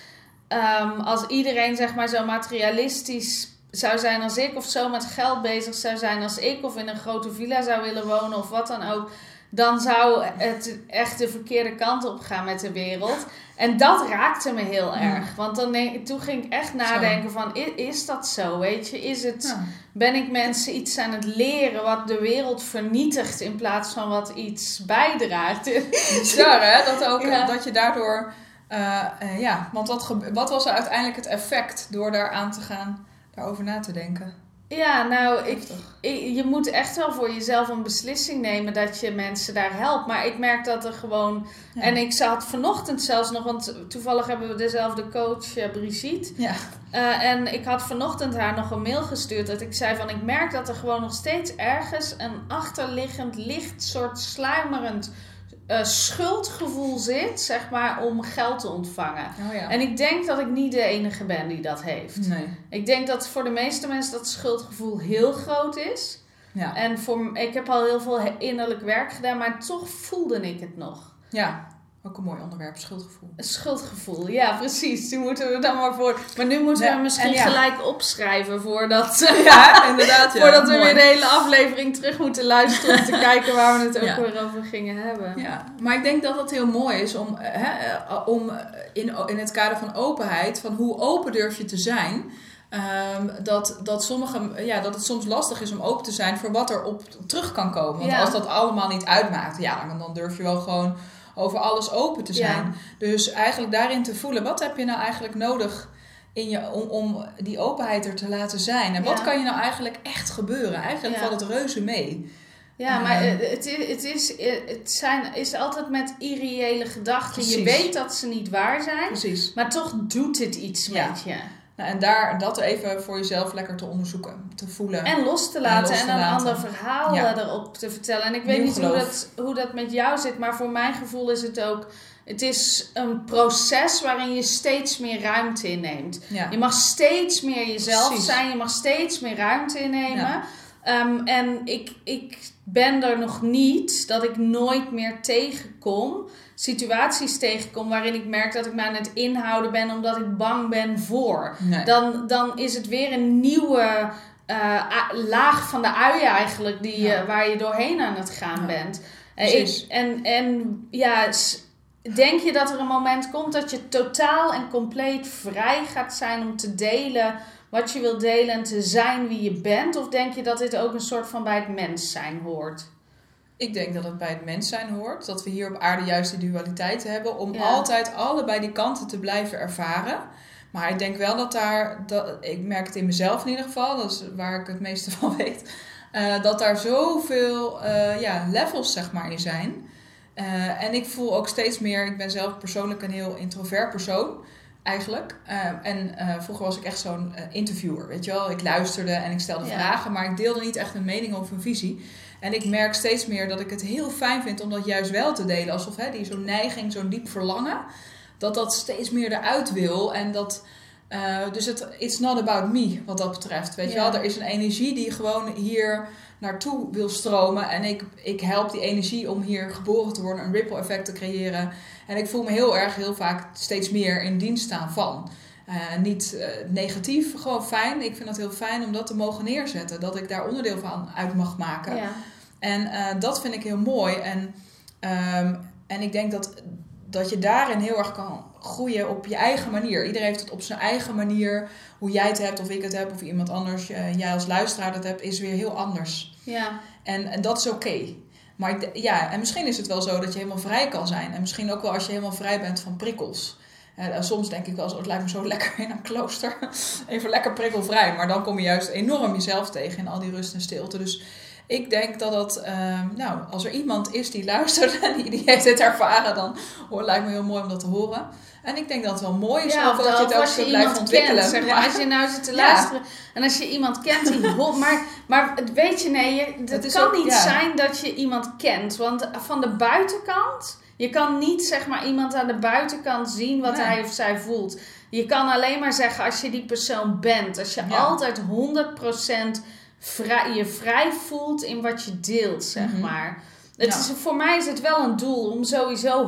B: ehm, als iedereen zeg maar zo materialistisch zou zijn als ik, of zo met geld bezig zou zijn als ik, of in een grote villa zou willen wonen of wat dan ook, dan zou het echt de verkeerde kant op gaan met de wereld. En dat raakte me heel erg. Want dan denk, toen ging ik echt nadenken van, is, is dat zo? Weet je, is het,
C: Ja.
B: ben ik mensen iets aan het leren wat de wereld vernietigt in plaats van wat iets bijdraagt? [LAUGHS]
C: Bizar hè, dat, ook,
B: Ja.
C: dat je daardoor... eh, eh, ja, want wat, wat was er uiteindelijk het effect door daar aan te gaan, daarover na te denken?
B: Ja, nou, ik, je moet echt wel voor jezelf een beslissing nemen dat je mensen daar helpt. Maar ik merk dat er gewoon.
C: Ja.
B: En ik zat vanochtend zelfs nog, want toevallig hebben we dezelfde coach, eh, Brigitte.
C: Ja.
B: Eh, en ik had vanochtend haar nog een mail gestuurd dat ik zei van ik merk dat er gewoon nog steeds ergens een achterliggend licht soort sluimerend eh, schuldgevoel zit, zeg maar, om geld te ontvangen.
C: Oh ja.
B: En ik denk dat ik niet de enige ben die dat heeft.
C: Nee.
B: Ik denk dat voor de meeste mensen dat schuldgevoel heel groot is.
C: Ja.
B: En voor, ik heb al heel veel innerlijk werk gedaan, maar toch voelde ik het nog.
C: ja, ook een mooi onderwerp, schuldgevoel.
B: Een schuldgevoel, ja precies. Die moeten we dan maar voor. Maar nu moeten we
C: Ja,
B: hem misschien
C: ja.
B: gelijk opschrijven voordat, [LAUGHS]
C: Ja, [LAUGHS] inderdaad.
B: Voordat we
C: Mooi.
B: weer de hele aflevering terug moeten luisteren om te [LAUGHS] kijken waar we het ook weer over gingen hebben.
C: Ja, maar ik denk dat het heel mooi is om, eh, hè, eh, om in, in het kader van openheid, van hoe open durf je te zijn, ehm, dat, dat, sommige, ja, dat het soms lastig is om open te zijn voor wat er op terug kan komen. Want als dat allemaal niet uitmaakt, ja, dan, dan durf je wel gewoon over alles open te zijn. Dus eigenlijk daarin te voelen, wat heb je nou eigenlijk nodig in je, om, om die openheid er te laten zijn? En wat
B: Ja.
C: kan je nou eigenlijk echt gebeuren? Eigenlijk valt het reuze mee.
B: Ja, maar eh, het, is, het, is, het zijn, is altijd met irreële gedachten. Je weet dat ze niet waar zijn,
C: Precies.
B: maar toch doet het iets
C: Ja.
B: met je.
C: Nou, en daar dat even voor jezelf lekker te onderzoeken, te voelen.
B: En los te laten
C: los
B: en, een
C: laten.
B: ander verhaal
C: Ja.
B: eh, erop te vertellen. En ik weet
C: Nieuw
B: niet hoe dat, hoe dat met jou zit, maar voor mijn gevoel is het ook... Het is een proces waarin je steeds meer ruimte inneemt.
C: ja.
B: Je mag steeds meer jezelf
C: Precies.
B: zijn, je mag steeds meer ruimte innemen.
C: Ja.
B: Ehm, en ik, ik ben er nog niet dat ik nooit meer tegenkom, situaties tegenkom waarin ik merk dat ik me aan het inhouden ben omdat ik bang ben voor.
C: Nee.
B: Dan, dan is het weer een nieuwe eh, laag van de ui eigenlijk die, waar je doorheen aan het gaan
C: Ja.
B: bent. En, ik, en, en ja, denk je dat er een moment komt dat je totaal en compleet vrij gaat zijn om te delen wat je wil delen en te zijn wie je bent? Of denk je dat dit ook een soort van bij het mens zijn hoort?
C: Ik denk dat het bij het mens zijn hoort. Dat we hier op aarde juist die dualiteit hebben. Om
B: Ja.
C: altijd allebei die kanten te blijven ervaren. Maar ik denk wel dat daar, dat, ik merk het in mezelf in ieder geval, dat is waar ik het meeste [LAUGHS] van weet. Uh, dat daar zoveel uh, ja, levels zeg maar in zijn. Uh, en ik voel ook steeds meer, ik ben zelf persoonlijk een heel introvert persoon eigenlijk. en vroeger was ik echt zo'n interviewer, weet je wel. Ik luisterde en ik stelde vragen, maar ik deelde niet echt een mening of een visie. En ik merk steeds meer dat ik het heel fijn vind om dat juist wel te delen. Alsof hè, die zo'n neiging, zo'n diep verlangen, dat dat steeds meer eruit wil. En dat, uh, dus het it's not about me wat dat betreft. Weet je wel, er is een energie die gewoon hier naartoe wil stromen. En ik, ik help die energie om hier geboren te worden, een ripple effect te creëren. En ik voel me heel erg, heel vaak steeds meer in dienst staan van. Uh, niet uh, negatief, gewoon fijn. Ik vind het heel fijn om dat te mogen neerzetten. Dat ik daar onderdeel van uit mag maken. Ja. En uh, dat vind ik heel mooi. En, um, en ik denk dat, dat je daarin heel erg kan groeien op je eigen manier. Iedereen heeft het op zijn eigen manier. Hoe jij het hebt, of ik het heb, of iemand anders, uh, jij als luisteraar het hebt, is weer heel anders. Ja. En, en dat is oké. Okay. Maar ja, en misschien is het wel zo dat je helemaal vrij kan zijn. En misschien ook wel als je helemaal vrij bent van prikkels. Uh, soms denk ik wel zo, het lijkt me zo [LAUGHS] lekker in een klooster. Even lekker prikkelvrij. Maar dan kom je juist enorm jezelf tegen in al die rust en stilte. Dus ik denk dat dat, ehm, nou, als er iemand is die luistert [LAUGHS] en die, die heeft dit ervaren, dan hoor, lijkt me heel mooi om dat te horen. En ik denk dat het wel mooi is ja, dat, dat je het ook zo blijft ontwikkelen.
B: Kent, zeg maar. Als je nou zit te [LAUGHS] luisteren en als je iemand kent die [LAUGHS] maar, maar weet je, nee, het kan niet zijn dat je iemand kent. Want van de buitenkant, je kan niet zeg maar iemand aan de buitenkant zien wat hij of zij voelt. Je kan alleen maar zeggen als je die persoon bent. Als je altijd 100% vrij, je vrij voelt in wat je deelt, zeg mhm. maar. Het is, voor mij is het wel een doel om sowieso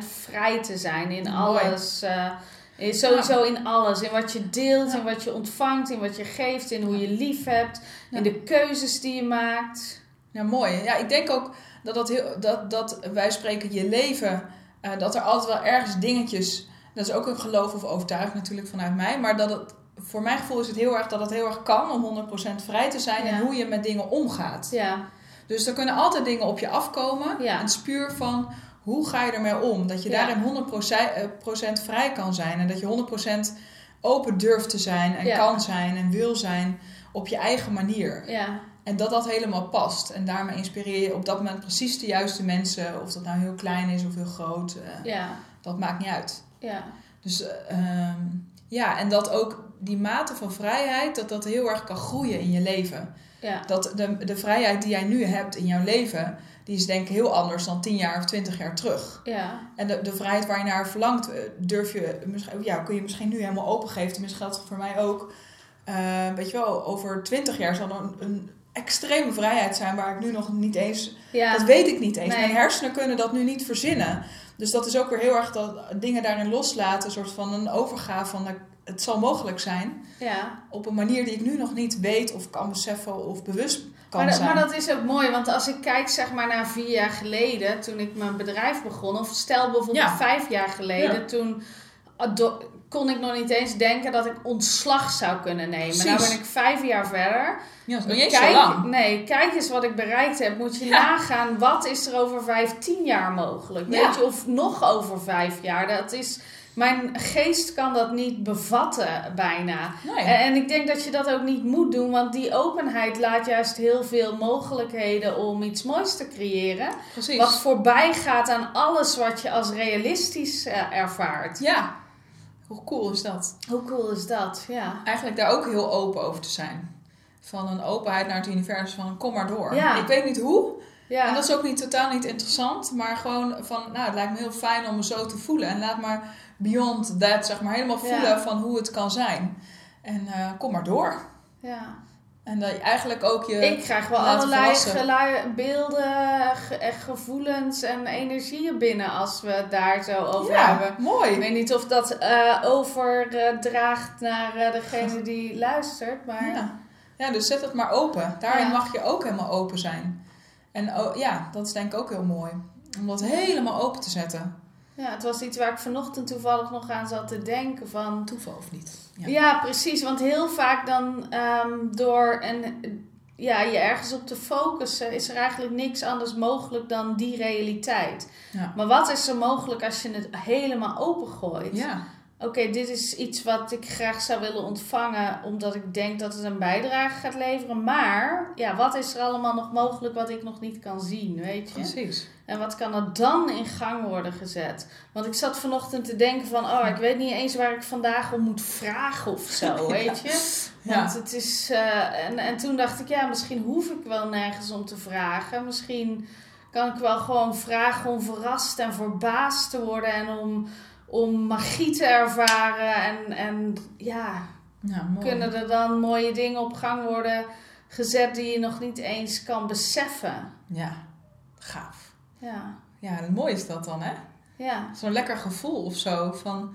B: 100% vrij te zijn in alles. Uh, sowieso in alles. In wat je deelt, in wat je ontvangt, in wat je geeft, in hoe je lief hebt, in de keuzes die je maakt.
C: Ja, mooi. Ja, ik denk ook dat, dat, heel, dat, dat wij spreken je leven, uh, dat er altijd wel ergens dingetjes, dat is ook een geloof of overtuiging natuurlijk vanuit mij, maar dat het voor mijn gevoel is het heel erg dat het heel erg kan om 100% vrij te zijn en hoe je met dingen omgaat. Ja. Dus er kunnen altijd dingen op je afkomen. Ja. Het is puur van hoe ga je ermee om? Dat je daarin 100% eh, vrij kan zijn en dat je 100% open durft te zijn en kan zijn en wil zijn op je eigen manier. Ja. En dat dat helemaal past. En daarmee inspireer je op dat moment precies de juiste mensen. Of dat nou heel klein is of heel groot. Uh, ja. Dat maakt niet uit. Ja. Dus uh, ja, en dat ook die mate van vrijheid, dat dat heel erg kan groeien in je leven. Ja. Dat de, de vrijheid die jij nu hebt in jouw leven, die is denk ik heel anders dan 10 jaar of 20 jaar terug. Ja. En de, de vrijheid waar je naar verlangt, eh, durf je, ja, kun je misschien nu helemaal opengeven. Tenminste geldt voor mij ook. Uh, weet je wel, over 20 jaar zal er een, een, extreme vrijheid zijn waar ik nu nog niet eens... Ja. Dat weet ik niet eens. Mijn hersenen kunnen dat nu niet verzinnen. Dus dat is ook weer heel erg dat dingen daarin loslaten. Een soort van een overgave van het zal mogelijk zijn. Ja. Op een manier die ik nu nog niet weet of kan beseffen of bewust kan
B: maar,
C: zijn.
B: Maar dat is ook mooi, want als ik kijk zeg maar naar vier jaar geleden, toen ik mijn bedrijf begon, of stel bijvoorbeeld vijf jaar geleden, toen kon ik nog niet eens denken dat ik ontslag zou kunnen nemen. Nu ben ik vijf jaar verder.
C: Ja, dat is kijk, zo lang.
B: Nee, kijk eens wat ik bereikt heb. Moet je nagaan, wat is er over vijf, tien jaar mogelijk? Weet je, of nog over vijf jaar. Dat is mijn geest kan dat niet bevatten bijna. En, en, ik denk dat je dat ook niet moet doen, want die openheid laat juist heel veel mogelijkheden om iets moois te creëren. Precies. Wat voorbij gaat aan alles wat je als realistisch uh, ervaart.
C: Ja. Hoe cool is dat?
B: Hoe cool is dat, ja.
C: Eigenlijk daar ook heel open over te zijn. Van een openheid naar het universum van kom maar door. Ja. Ik weet niet hoe, ja. En dat is ook niet totaal niet interessant, maar gewoon van, nou, het lijkt me heel fijn om me zo te voelen. En laat maar beyond that, zeg maar, helemaal voelen van hoe het kan zijn. En uh, kom maar door. Ja. En dat je eigenlijk ook je.
B: Ik krijg wel allerlei beelden, ge gevoelens en energieën binnen als we daar zo over ja, hebben.
C: Mooi.
B: Ik weet niet of dat uh, overdraagt naar uh, degene die luistert, maar.
C: Ja. ja, dus zet het maar open. Daarin mag je ook helemaal open zijn. En oh, ja, dat is denk ik ook heel mooi. Om dat helemaal open te zetten.
B: Ja, het was iets waar ik vanochtend toevallig nog aan zat te denken van...
C: Toeval of niet?
B: Ja, ja precies. Want heel vaak dan um, door een, ja, je ergens op te focussen... is er eigenlijk niks anders mogelijk dan die realiteit. Ja. Maar wat is er mogelijk als je het helemaal opengooit? Ja. Oké, dit is iets wat ik graag zou willen ontvangen, omdat ik denk dat het een bijdrage gaat leveren. Maar ja, wat is er allemaal nog mogelijk wat ik nog niet kan zien, weet je?
C: Precies.
B: En wat kan er dan in gang worden gezet? Want ik zat vanochtend te denken van, oh, ik weet niet eens waar ik vandaag om moet vragen of zo, [LAUGHS] weet je? Want het is, uh, en, en toen dacht ik, ja, misschien hoef ik wel nergens om te vragen. Misschien kan ik wel gewoon vragen om verrast en verbaasd te worden en om om magie te ervaren. En, en ja, kunnen er dan mooie dingen op gang worden gezet die je nog niet eens kan beseffen.
C: Ja, gaaf.
B: Ja.
C: Ja, mooi is dat dan, hè?
B: Ja.
C: Zo'n lekker gevoel of zo. Van,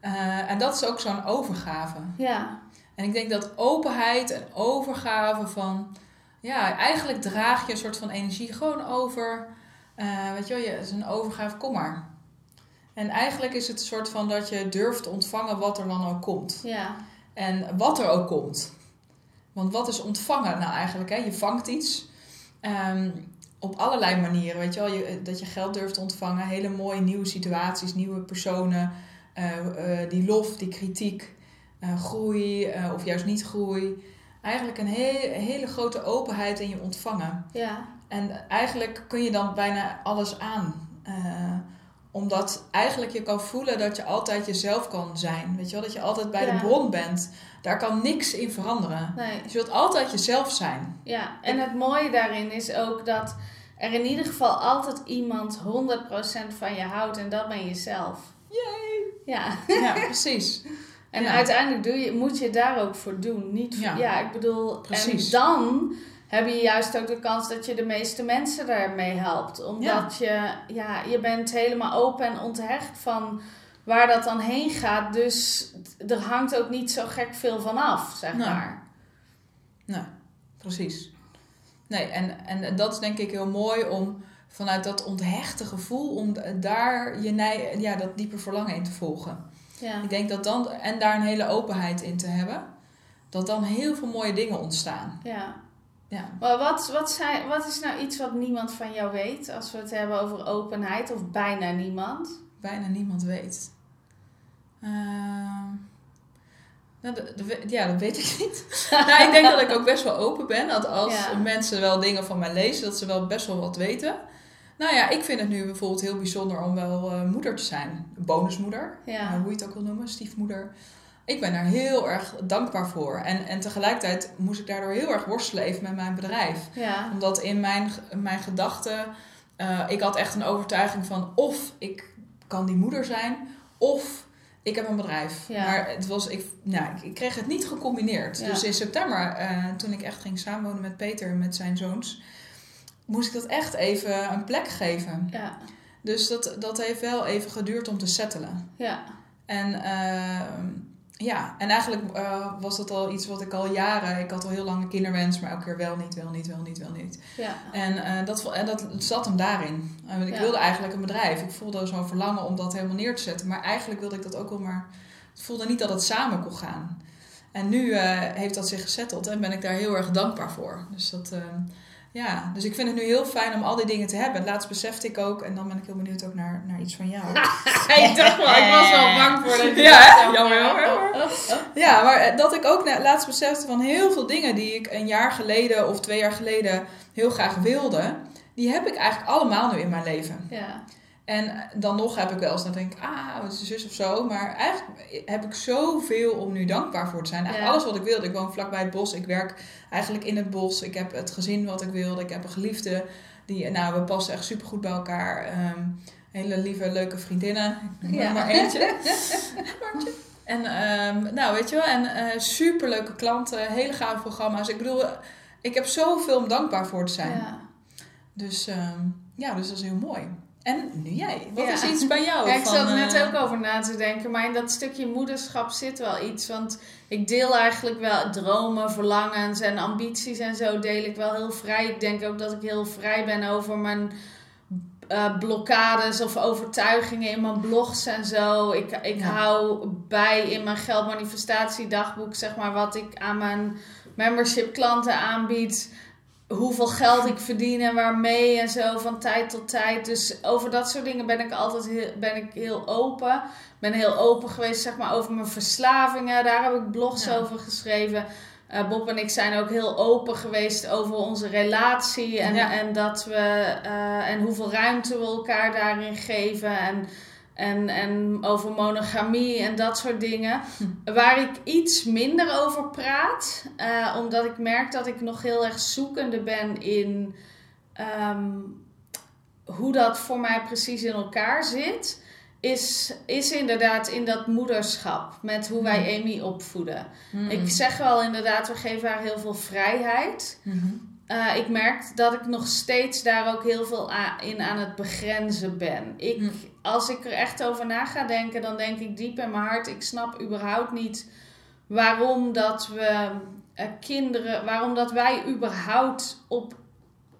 C: uh, en dat is ook zo'n overgave.
B: Ja.
C: En ik denk dat openheid en overgave van... Ja, eigenlijk draag je een soort van energie gewoon over... Uh, weet je wel, je, is een overgave, kom maar. En eigenlijk is het een soort van dat je durft ontvangen wat er dan ook komt.
B: Ja.
C: En wat er ook komt. Want wat is ontvangen nou eigenlijk? Hè? Je vangt iets um, op allerlei manieren. Weet je wel, je, dat je geld durft ontvangen. Hele mooie nieuwe situaties, nieuwe personen. Uh, uh, die lof, die kritiek, uh, groei of juist niet groei. Eigenlijk een hele, hele grote openheid in je ontvangen.
B: Ja.
C: En eigenlijk kun je dan bijna alles aan omdat eigenlijk je kan voelen dat je altijd jezelf kan zijn. Weet je wel, dat je altijd bij de bron bent. Daar kan niks in veranderen.
B: Nee.
C: Je wilt altijd jezelf zijn.
B: Ja, en het mooie daarin is ook dat er in ieder geval altijd iemand 100% van je houdt. En dat ben jezelf.
C: Yay!
B: Ja,
C: ja [LAUGHS] precies.
B: En uiteindelijk doe je, moet je daar ook voor doen. Niet voor, ja. ik bedoel, Precies. en dan heb je juist ook de kans dat je de meeste mensen daarmee helpt. Omdat je, ja, je bent helemaal open en onthecht van waar dat dan heen gaat. Dus er hangt ook niet zo gek veel van af, zeg maar.
C: Nee, precies. Nee, en, en dat is denk ik heel mooi om vanuit dat onthechte gevoel, om daar je ja, dat diepe verlangen in te volgen.
B: Ja.
C: Ik denk dat dan, en daar een hele openheid in te hebben, dat dan heel veel mooie dingen ontstaan.
B: Ja.
C: Ja.
B: Maar wat, wat, zijn, wat is nou iets wat niemand van jou weet als we het hebben over openheid of bijna niemand?
C: Bijna niemand weet. Uh, nou, ja, dat weet ik niet. [LAUGHS] nou, ik denk dat ik ook best wel open ben. Dat als mensen wel dingen van mij lezen, dat ze wel best wel wat weten. Nou ja, ik vind het nu bijvoorbeeld heel bijzonder om wel uh, moeder te zijn. Bonusmoeder,
B: ja.
C: uh, hoe je het ook wil noemen, stiefmoeder ik ben daar heel erg dankbaar voor. En, en tegelijkertijd moest ik daardoor heel erg worstelen even met mijn bedrijf.
B: Ja.
C: Omdat in mijn, mijn gedachten, uh, ik had echt een overtuiging van of ik kan die moeder zijn, of ik heb een bedrijf.
B: Ja.
C: Maar het was, ik, nou, ik, kreeg het niet gecombineerd. Dus in september, uh, toen ik echt ging samenwonen met Peter en met zijn zoons, moest ik dat echt even een plek geven.
B: Ja.
C: Dus dat, dat heeft wel even geduurd om te settelen.
B: Ja.
C: En uh, ja, en eigenlijk uh, was dat al iets wat ik al jaren... Ik had al heel lang een kinderwens, maar elke keer wel niet, wel niet, wel niet, wel niet.
B: Ja.
C: En, uh, dat, en dat zat hem daarin. Uh, ik ja. wilde eigenlijk een bedrijf. Ik voelde zo'n verlangen om dat helemaal neer te zetten. Maar eigenlijk wilde ik dat ook wel maar... Ik voelde niet dat het samen kon gaan. En nu heeft dat zich gezetteld en ben ik daar heel erg dankbaar voor. Dus dat... Ja, dus ik vind het nu heel fijn om al die dingen te hebben. Laatst besefte ik ook, en dan ben ik heel benieuwd ook naar, naar iets van jou. [LAUGHS]
B: ik dacht wel, ik was wel bang voor dat
C: Ja, jammer. Ja, maar eh, dat ik ook laatst besefte van heel veel dingen die ik een jaar geleden of twee jaar geleden heel graag wilde, die heb ik eigenlijk allemaal nu in mijn leven.
B: Ja.
C: En dan nog heb ik wel eens, dan denk ik, ah, wat is zus of zo. Maar eigenlijk heb ik zoveel om nu dankbaar voor te zijn. Eigenlijk alles wat ik wilde. Ik woon vlakbij het bos. Ik werk eigenlijk in het bos. Ik heb het gezin wat ik wilde. Ik heb een geliefde. Die, nou, we passen echt super goed bij elkaar. Um, hele lieve, leuke vriendinnen. Ja. maar eentje. [LAUGHS] en um, nou, weet je wel. En uh, super leuke klanten. Hele gave programma's. Ik bedoel, ik heb zoveel om dankbaar voor te zijn.
B: Ja.
C: Dus um, ja, dus dat is heel mooi. En nu jij. Wat ja. is iets bij jou?
B: Ja, ik zat er net uh... ook over na te denken. Maar in dat stukje moederschap zit wel iets. Want ik deel eigenlijk wel dromen, verlangens en ambities en zo deel ik wel heel vrij. Ik denk ook dat ik heel vrij ben over mijn uh, blokkades of overtuigingen in mijn blogs en zo. Ik, ik ja. hou bij in mijn geldmanifestatiedagboek, zeg maar, wat ik aan mijn membership klanten aanbied hoeveel geld ik verdien en waarmee en zo van tijd tot tijd. Dus over dat soort dingen ben ik altijd heel, ben ik heel open. ben heel open geweest zeg maar, over mijn verslavingen. Daar heb ik blogs
C: Ja.
B: over geschreven. Eh, Bob en ik zijn ook heel open geweest over onze relatie. En,
C: Ja.
B: en, dat we, eh, en hoeveel ruimte we elkaar daarin geven. En, en, en over monogamie en dat soort dingen. Waar ik iets minder over praat. eh, omdat ik merk dat ik nog heel erg zoekende ben in ehm, hoe dat voor mij precies in elkaar zit. Is, is inderdaad in dat moederschap. Met hoe wij
C: Hmm.
B: Amy opvoeden.
C: Mhm.
B: Ik zeg wel inderdaad, we geven haar heel veel vrijheid.
C: Mhm.
B: Eh, ik merk dat ik nog steeds daar ook heel veel in aan het begrenzen ben. Ik,
C: Hm.
B: Als ik er echt over na ga denken, dan denk ik diep in mijn hart: ik snap überhaupt niet waarom dat we eh, kinderen, waarom dat wij überhaupt op,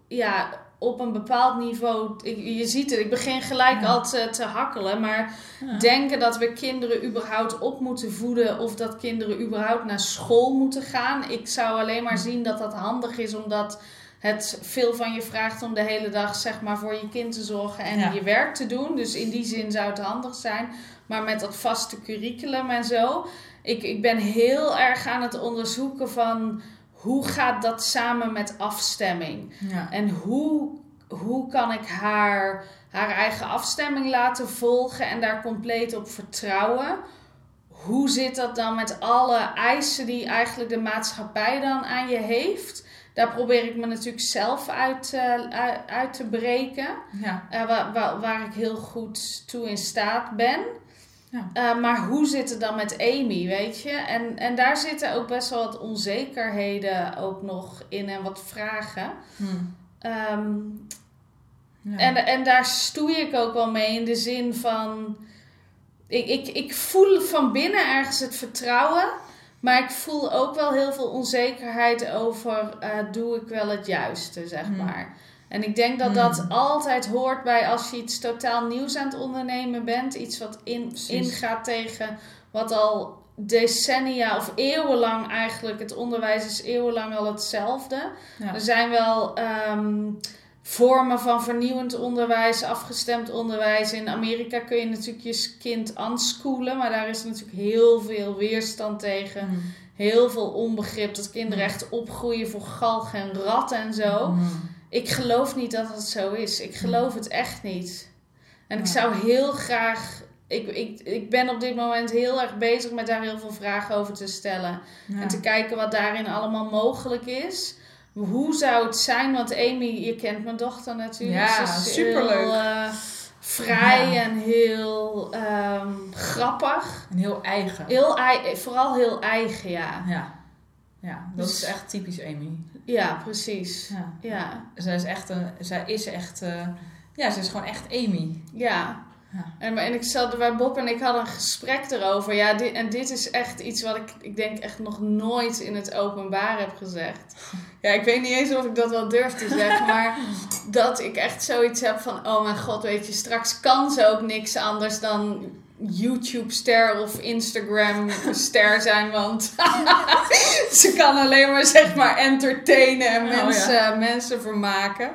B: ja, op een bepaald niveau. Ik, je ziet het, ik begin gelijk
C: Ja.
B: al te, te hakkelen, maar
C: Ja.
B: denken dat we kinderen überhaupt op moeten voeden of dat kinderen überhaupt naar school moeten gaan. Ik zou alleen maar zien dat dat handig is omdat het veel van je vraagt om de hele dag zeg maar voor je kind te zorgen en
C: Ja.
B: je werk te doen. Dus in die zin zou het handig zijn. Maar met dat vaste curriculum en zo. Ik, ik ben heel erg aan het onderzoeken van hoe gaat dat samen met afstemming.
C: Ja.
B: En hoe, hoe kan ik haar, haar eigen afstemming laten volgen en daar compleet op vertrouwen? Hoe zit dat dan met alle eisen die eigenlijk de maatschappij dan aan je heeft? Daar probeer ik me natuurlijk zelf uit, eh, uit, te breken.
C: Ja.
B: eh, waar, waar, waar ik heel goed toe in staat ben.
C: Ja.
B: Eh, maar hoe zit het dan met Amy, weet je? En, en daar zitten ook best wel wat onzekerheden ook nog in en wat vragen.
C: Hm.
B: Ehm,
C: Ja.
B: en, en daar stoei ik ook wel mee in de zin van. Ik, ik, ik voel van binnen ergens het vertrouwen. Maar ik voel ook wel heel veel onzekerheid over. eh, doe ik wel het juiste, zeg
C: Hmm.
B: maar. En ik denk dat
C: Hmm.
B: dat altijd hoort bij als je iets totaal nieuws aan het ondernemen bent. Iets wat in, ingaat tegen wat al decennia of eeuwenlang eigenlijk. Het onderwijs is eeuwenlang al hetzelfde.
C: Ja.
B: Er zijn wel ehm, vormen van vernieuwend onderwijs, afgestemd onderwijs. In Amerika kun je natuurlijk je kind unschoolen, maar daar is natuurlijk heel veel weerstand tegen.
C: Hm.
B: Heel veel onbegrip dat kinderen
C: Mm.
B: echt opgroeien voor galg en rat en zo. Ik geloof niet dat het zo is. Ik geloof het echt niet. En ik zou heel graag. Ik, ik, ik ben op dit moment heel erg bezig met daar heel veel vragen over te stellen.
C: Ja.
B: En te kijken wat daarin allemaal mogelijk is. Hoe zou het zijn? Want Amy, je kent mijn dochter natuurlijk.
C: Ja,
B: Ze is
C: superleuk.
B: Heel, eh, vrij
C: Ja.
B: en heel ehm, grappig.
C: En heel eigen.
B: Heel, vooral heel eigen, ja.
C: Ja. Ja, dat
B: Dus-
C: is echt typisch Amy.
B: Ja, precies.
C: Ja.
B: Ja,
C: Zij is echt een... Zij is echt... eh, ja, ze is gewoon echt Amy.
B: ja.
C: Ja.
B: En, en ik zat bij Bob en ik hadden een gesprek erover. Ja, dit, en dit is echt iets wat ik, ik denk echt nog nooit in het openbaar heb gezegd. [LAUGHS] Ja, ik weet niet eens of ik dat wel durf te zeggen, maar [LAUGHS] dat ik echt zoiets heb van, oh mijn god, weet je, straks kan ze ook niks anders dan YouTube-ster of Instagram-ster zijn, want [LAUGHS] ze kan alleen maar zeg maar entertainen en
C: Oh, ja.
B: mensen, mensen vermaken.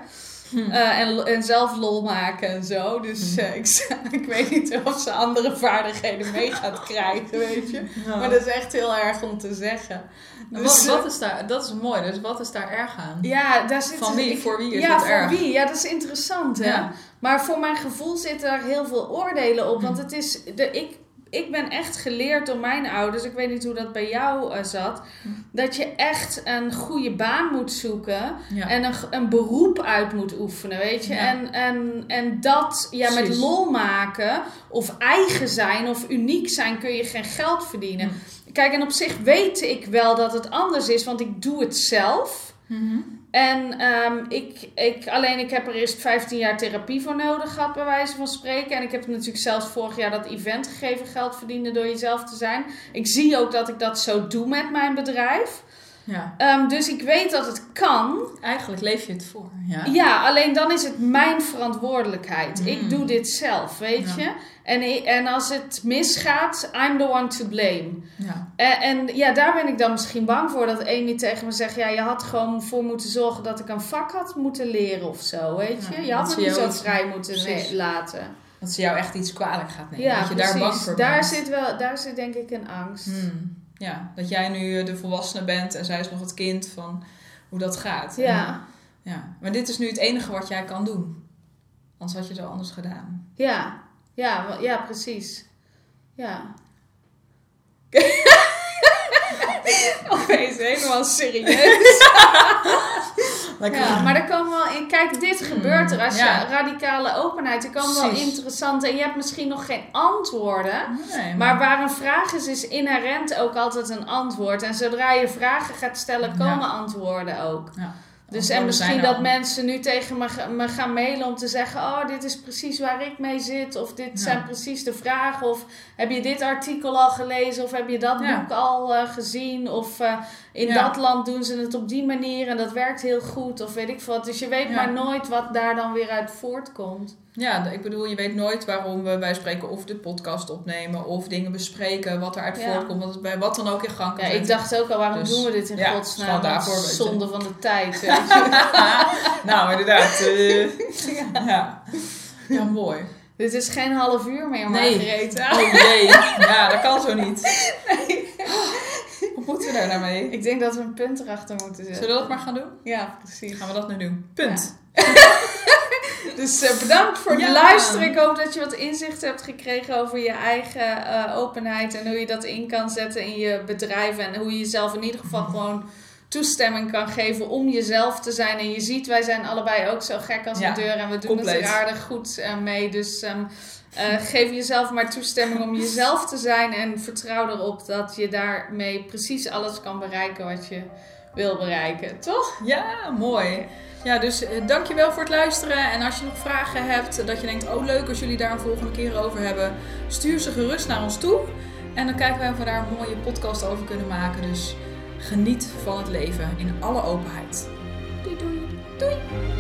C: Hm.
B: Eh, en, en zelf lol maken en zo. Dus eh, ik, [LAUGHS] ik weet niet of ze andere vaardigheden mee gaat krijgen, weet je. [LAUGHS] Maar dat is echt heel erg om te zeggen. Dus,
C: wat, wat is daar... Dat is mooi. Dus wat is daar erg aan?
B: Ja, daar zit
C: Van wie?
B: ik-
C: Voor wie is
B: ja,
C: het
B: voor
C: erg?
B: wie? Ja, dat is interessant, hè.
C: Ja.
B: Maar voor mijn gevoel zitten daar heel veel oordelen op.
C: Hm.
B: Want het is... De, ik, ik ben echt geleerd door mijn ouders, ik weet niet hoe dat bij jou eh, zat, dat je echt een goede baan moet zoeken
C: Ja.
B: en een, een beroep uit moet oefenen, weet je.
C: Ja.
B: En, en, en dat, ja, met lol maken of eigen zijn of uniek zijn kun je geen geld verdienen. Kijk, en op zich weet ik wel dat het anders is, want ik doe het zelf.
C: Mhm.
B: En ehm, ik, ik, alleen ik heb er eerst 15 jaar therapie voor nodig gehad, bij wijze van spreken. En ik heb natuurlijk zelfs vorig jaar dat event gegeven, geld verdienen door jezelf te zijn. Ik zie ook dat ik dat zo doe met mijn bedrijf.
C: Ja.
B: Ehm, dus ik weet dat het kan.
C: Eigenlijk leef je het voor. Ja.
B: Ja, alleen dan is het mijn verantwoordelijkheid.
C: Mm.
B: Ik doe dit zelf, weet
C: Ja.
B: je. En, en als het misgaat, I'm the one to blame.
C: Ja.
B: En, en ja, daar ben ik dan misschien bang voor. Dat Amy tegen me zegt, ja, je had gewoon voor moeten zorgen dat ik een vak had moeten leren of zo, weet je. Je had me niet zo vrij moeten
C: Precies.
B: laten.
C: Dat ze jou echt iets kwalijk gaat nemen.
B: Ja,
C: dat je
B: precies.
C: daar bang voor
B: daar
C: bent.
B: zit wel, daar zit denk ik een angst.
C: Hmm. Ja, dat jij nu eh, de volwassene bent en zij is nog het kind van hoe dat gaat.
B: Ja,
C: En- ja. Maar dit is nu het enige wat jij kan doen. Anders had je het wel anders gedaan.
B: ja, ja, ja, precies. Ja. [LAUGHS] [LAUGHS] Opeens helemaal serieus. [LAUGHS]
C: Lekker.
B: Ja, maar er komen wel in. Kijk, dit gebeurt er als
C: Ja.
B: je radicale openheid. Er komen wel interessante. En je hebt misschien nog geen antwoorden.
C: Nee,
B: Maar waar een vraag is, is inherent ook altijd een antwoord. En zodra je vragen gaat stellen, komen
C: Ja.
B: antwoorden ook.
C: Ja.
B: Dus en misschien dat mensen nu tegen me, me gaan mailen om te zeggen: Oh, dit is precies waar ik mee zit. Of dit
C: Ja.
B: zijn precies de vragen. Of heb je dit artikel al gelezen? Of heb je dat
C: Ja.
B: boek al eh, gezien? Of eh, in
C: Ja.
B: dat land doen ze het op die manier en dat werkt heel goed. Of weet ik wat. Dus je weet
C: Ja.
B: maar nooit wat daar dan weer uit voortkomt.
C: Ja, ik bedoel, je weet nooit waarom we bij spreken of de podcast opnemen of dingen bespreken, wat eruit
B: Ja.
C: voortkomt, wat bij wat dan ook in gang kan
B: Ja, ik dacht ook al, waarom
C: Dus,
B: doen we dit in
C: ja,
B: godsnaam?
C: daarvoor.
B: Zonde van de tijd. [LAUGHS] [LAUGHS]
C: Nou, inderdaad. eh, [LAUGHS] ja. ja, mooi.
B: dit is geen half uur meer,
C: Nee.
B: Margaretha.
C: Oh jee, ja, dat kan zo niet. Moeten we daar nou mee?
B: Ik denk dat we een punt erachter moeten zetten.
C: Zullen we dat maar gaan doen?
B: Ja, precies.
C: Gaan we dat nu doen? Punt. [LAUGHS]
B: Dus eh, bedankt voor het
C: Ja.
B: luisteren. Ik hoop dat je wat inzicht hebt gekregen over je eigen eh, openheid en hoe je dat in kan zetten in je bedrijf. En hoe je jezelf in ieder geval gewoon toestemming kan geven om jezelf te zijn. En je ziet, wij zijn allebei ook zo gek als
C: Ja,
B: een deur en we doen
C: compleet.
B: het er aardig goed eh, mee. Dus ehm, eh, geef jezelf maar toestemming om jezelf te zijn en vertrouw erop dat je daarmee precies alles kan bereiken wat je wil bereiken. Toch?
C: Ja, mooi. Ja, dus eh, dankjewel voor het luisteren. En als je nog vragen hebt, dat je denkt, oh leuk als jullie daar een volgende keer over hebben, stuur ze gerust naar ons toe. En dan kijken wij of we daar een mooie podcast over kunnen maken. Dus geniet van het leven in alle openheid. Doei doei. Doei.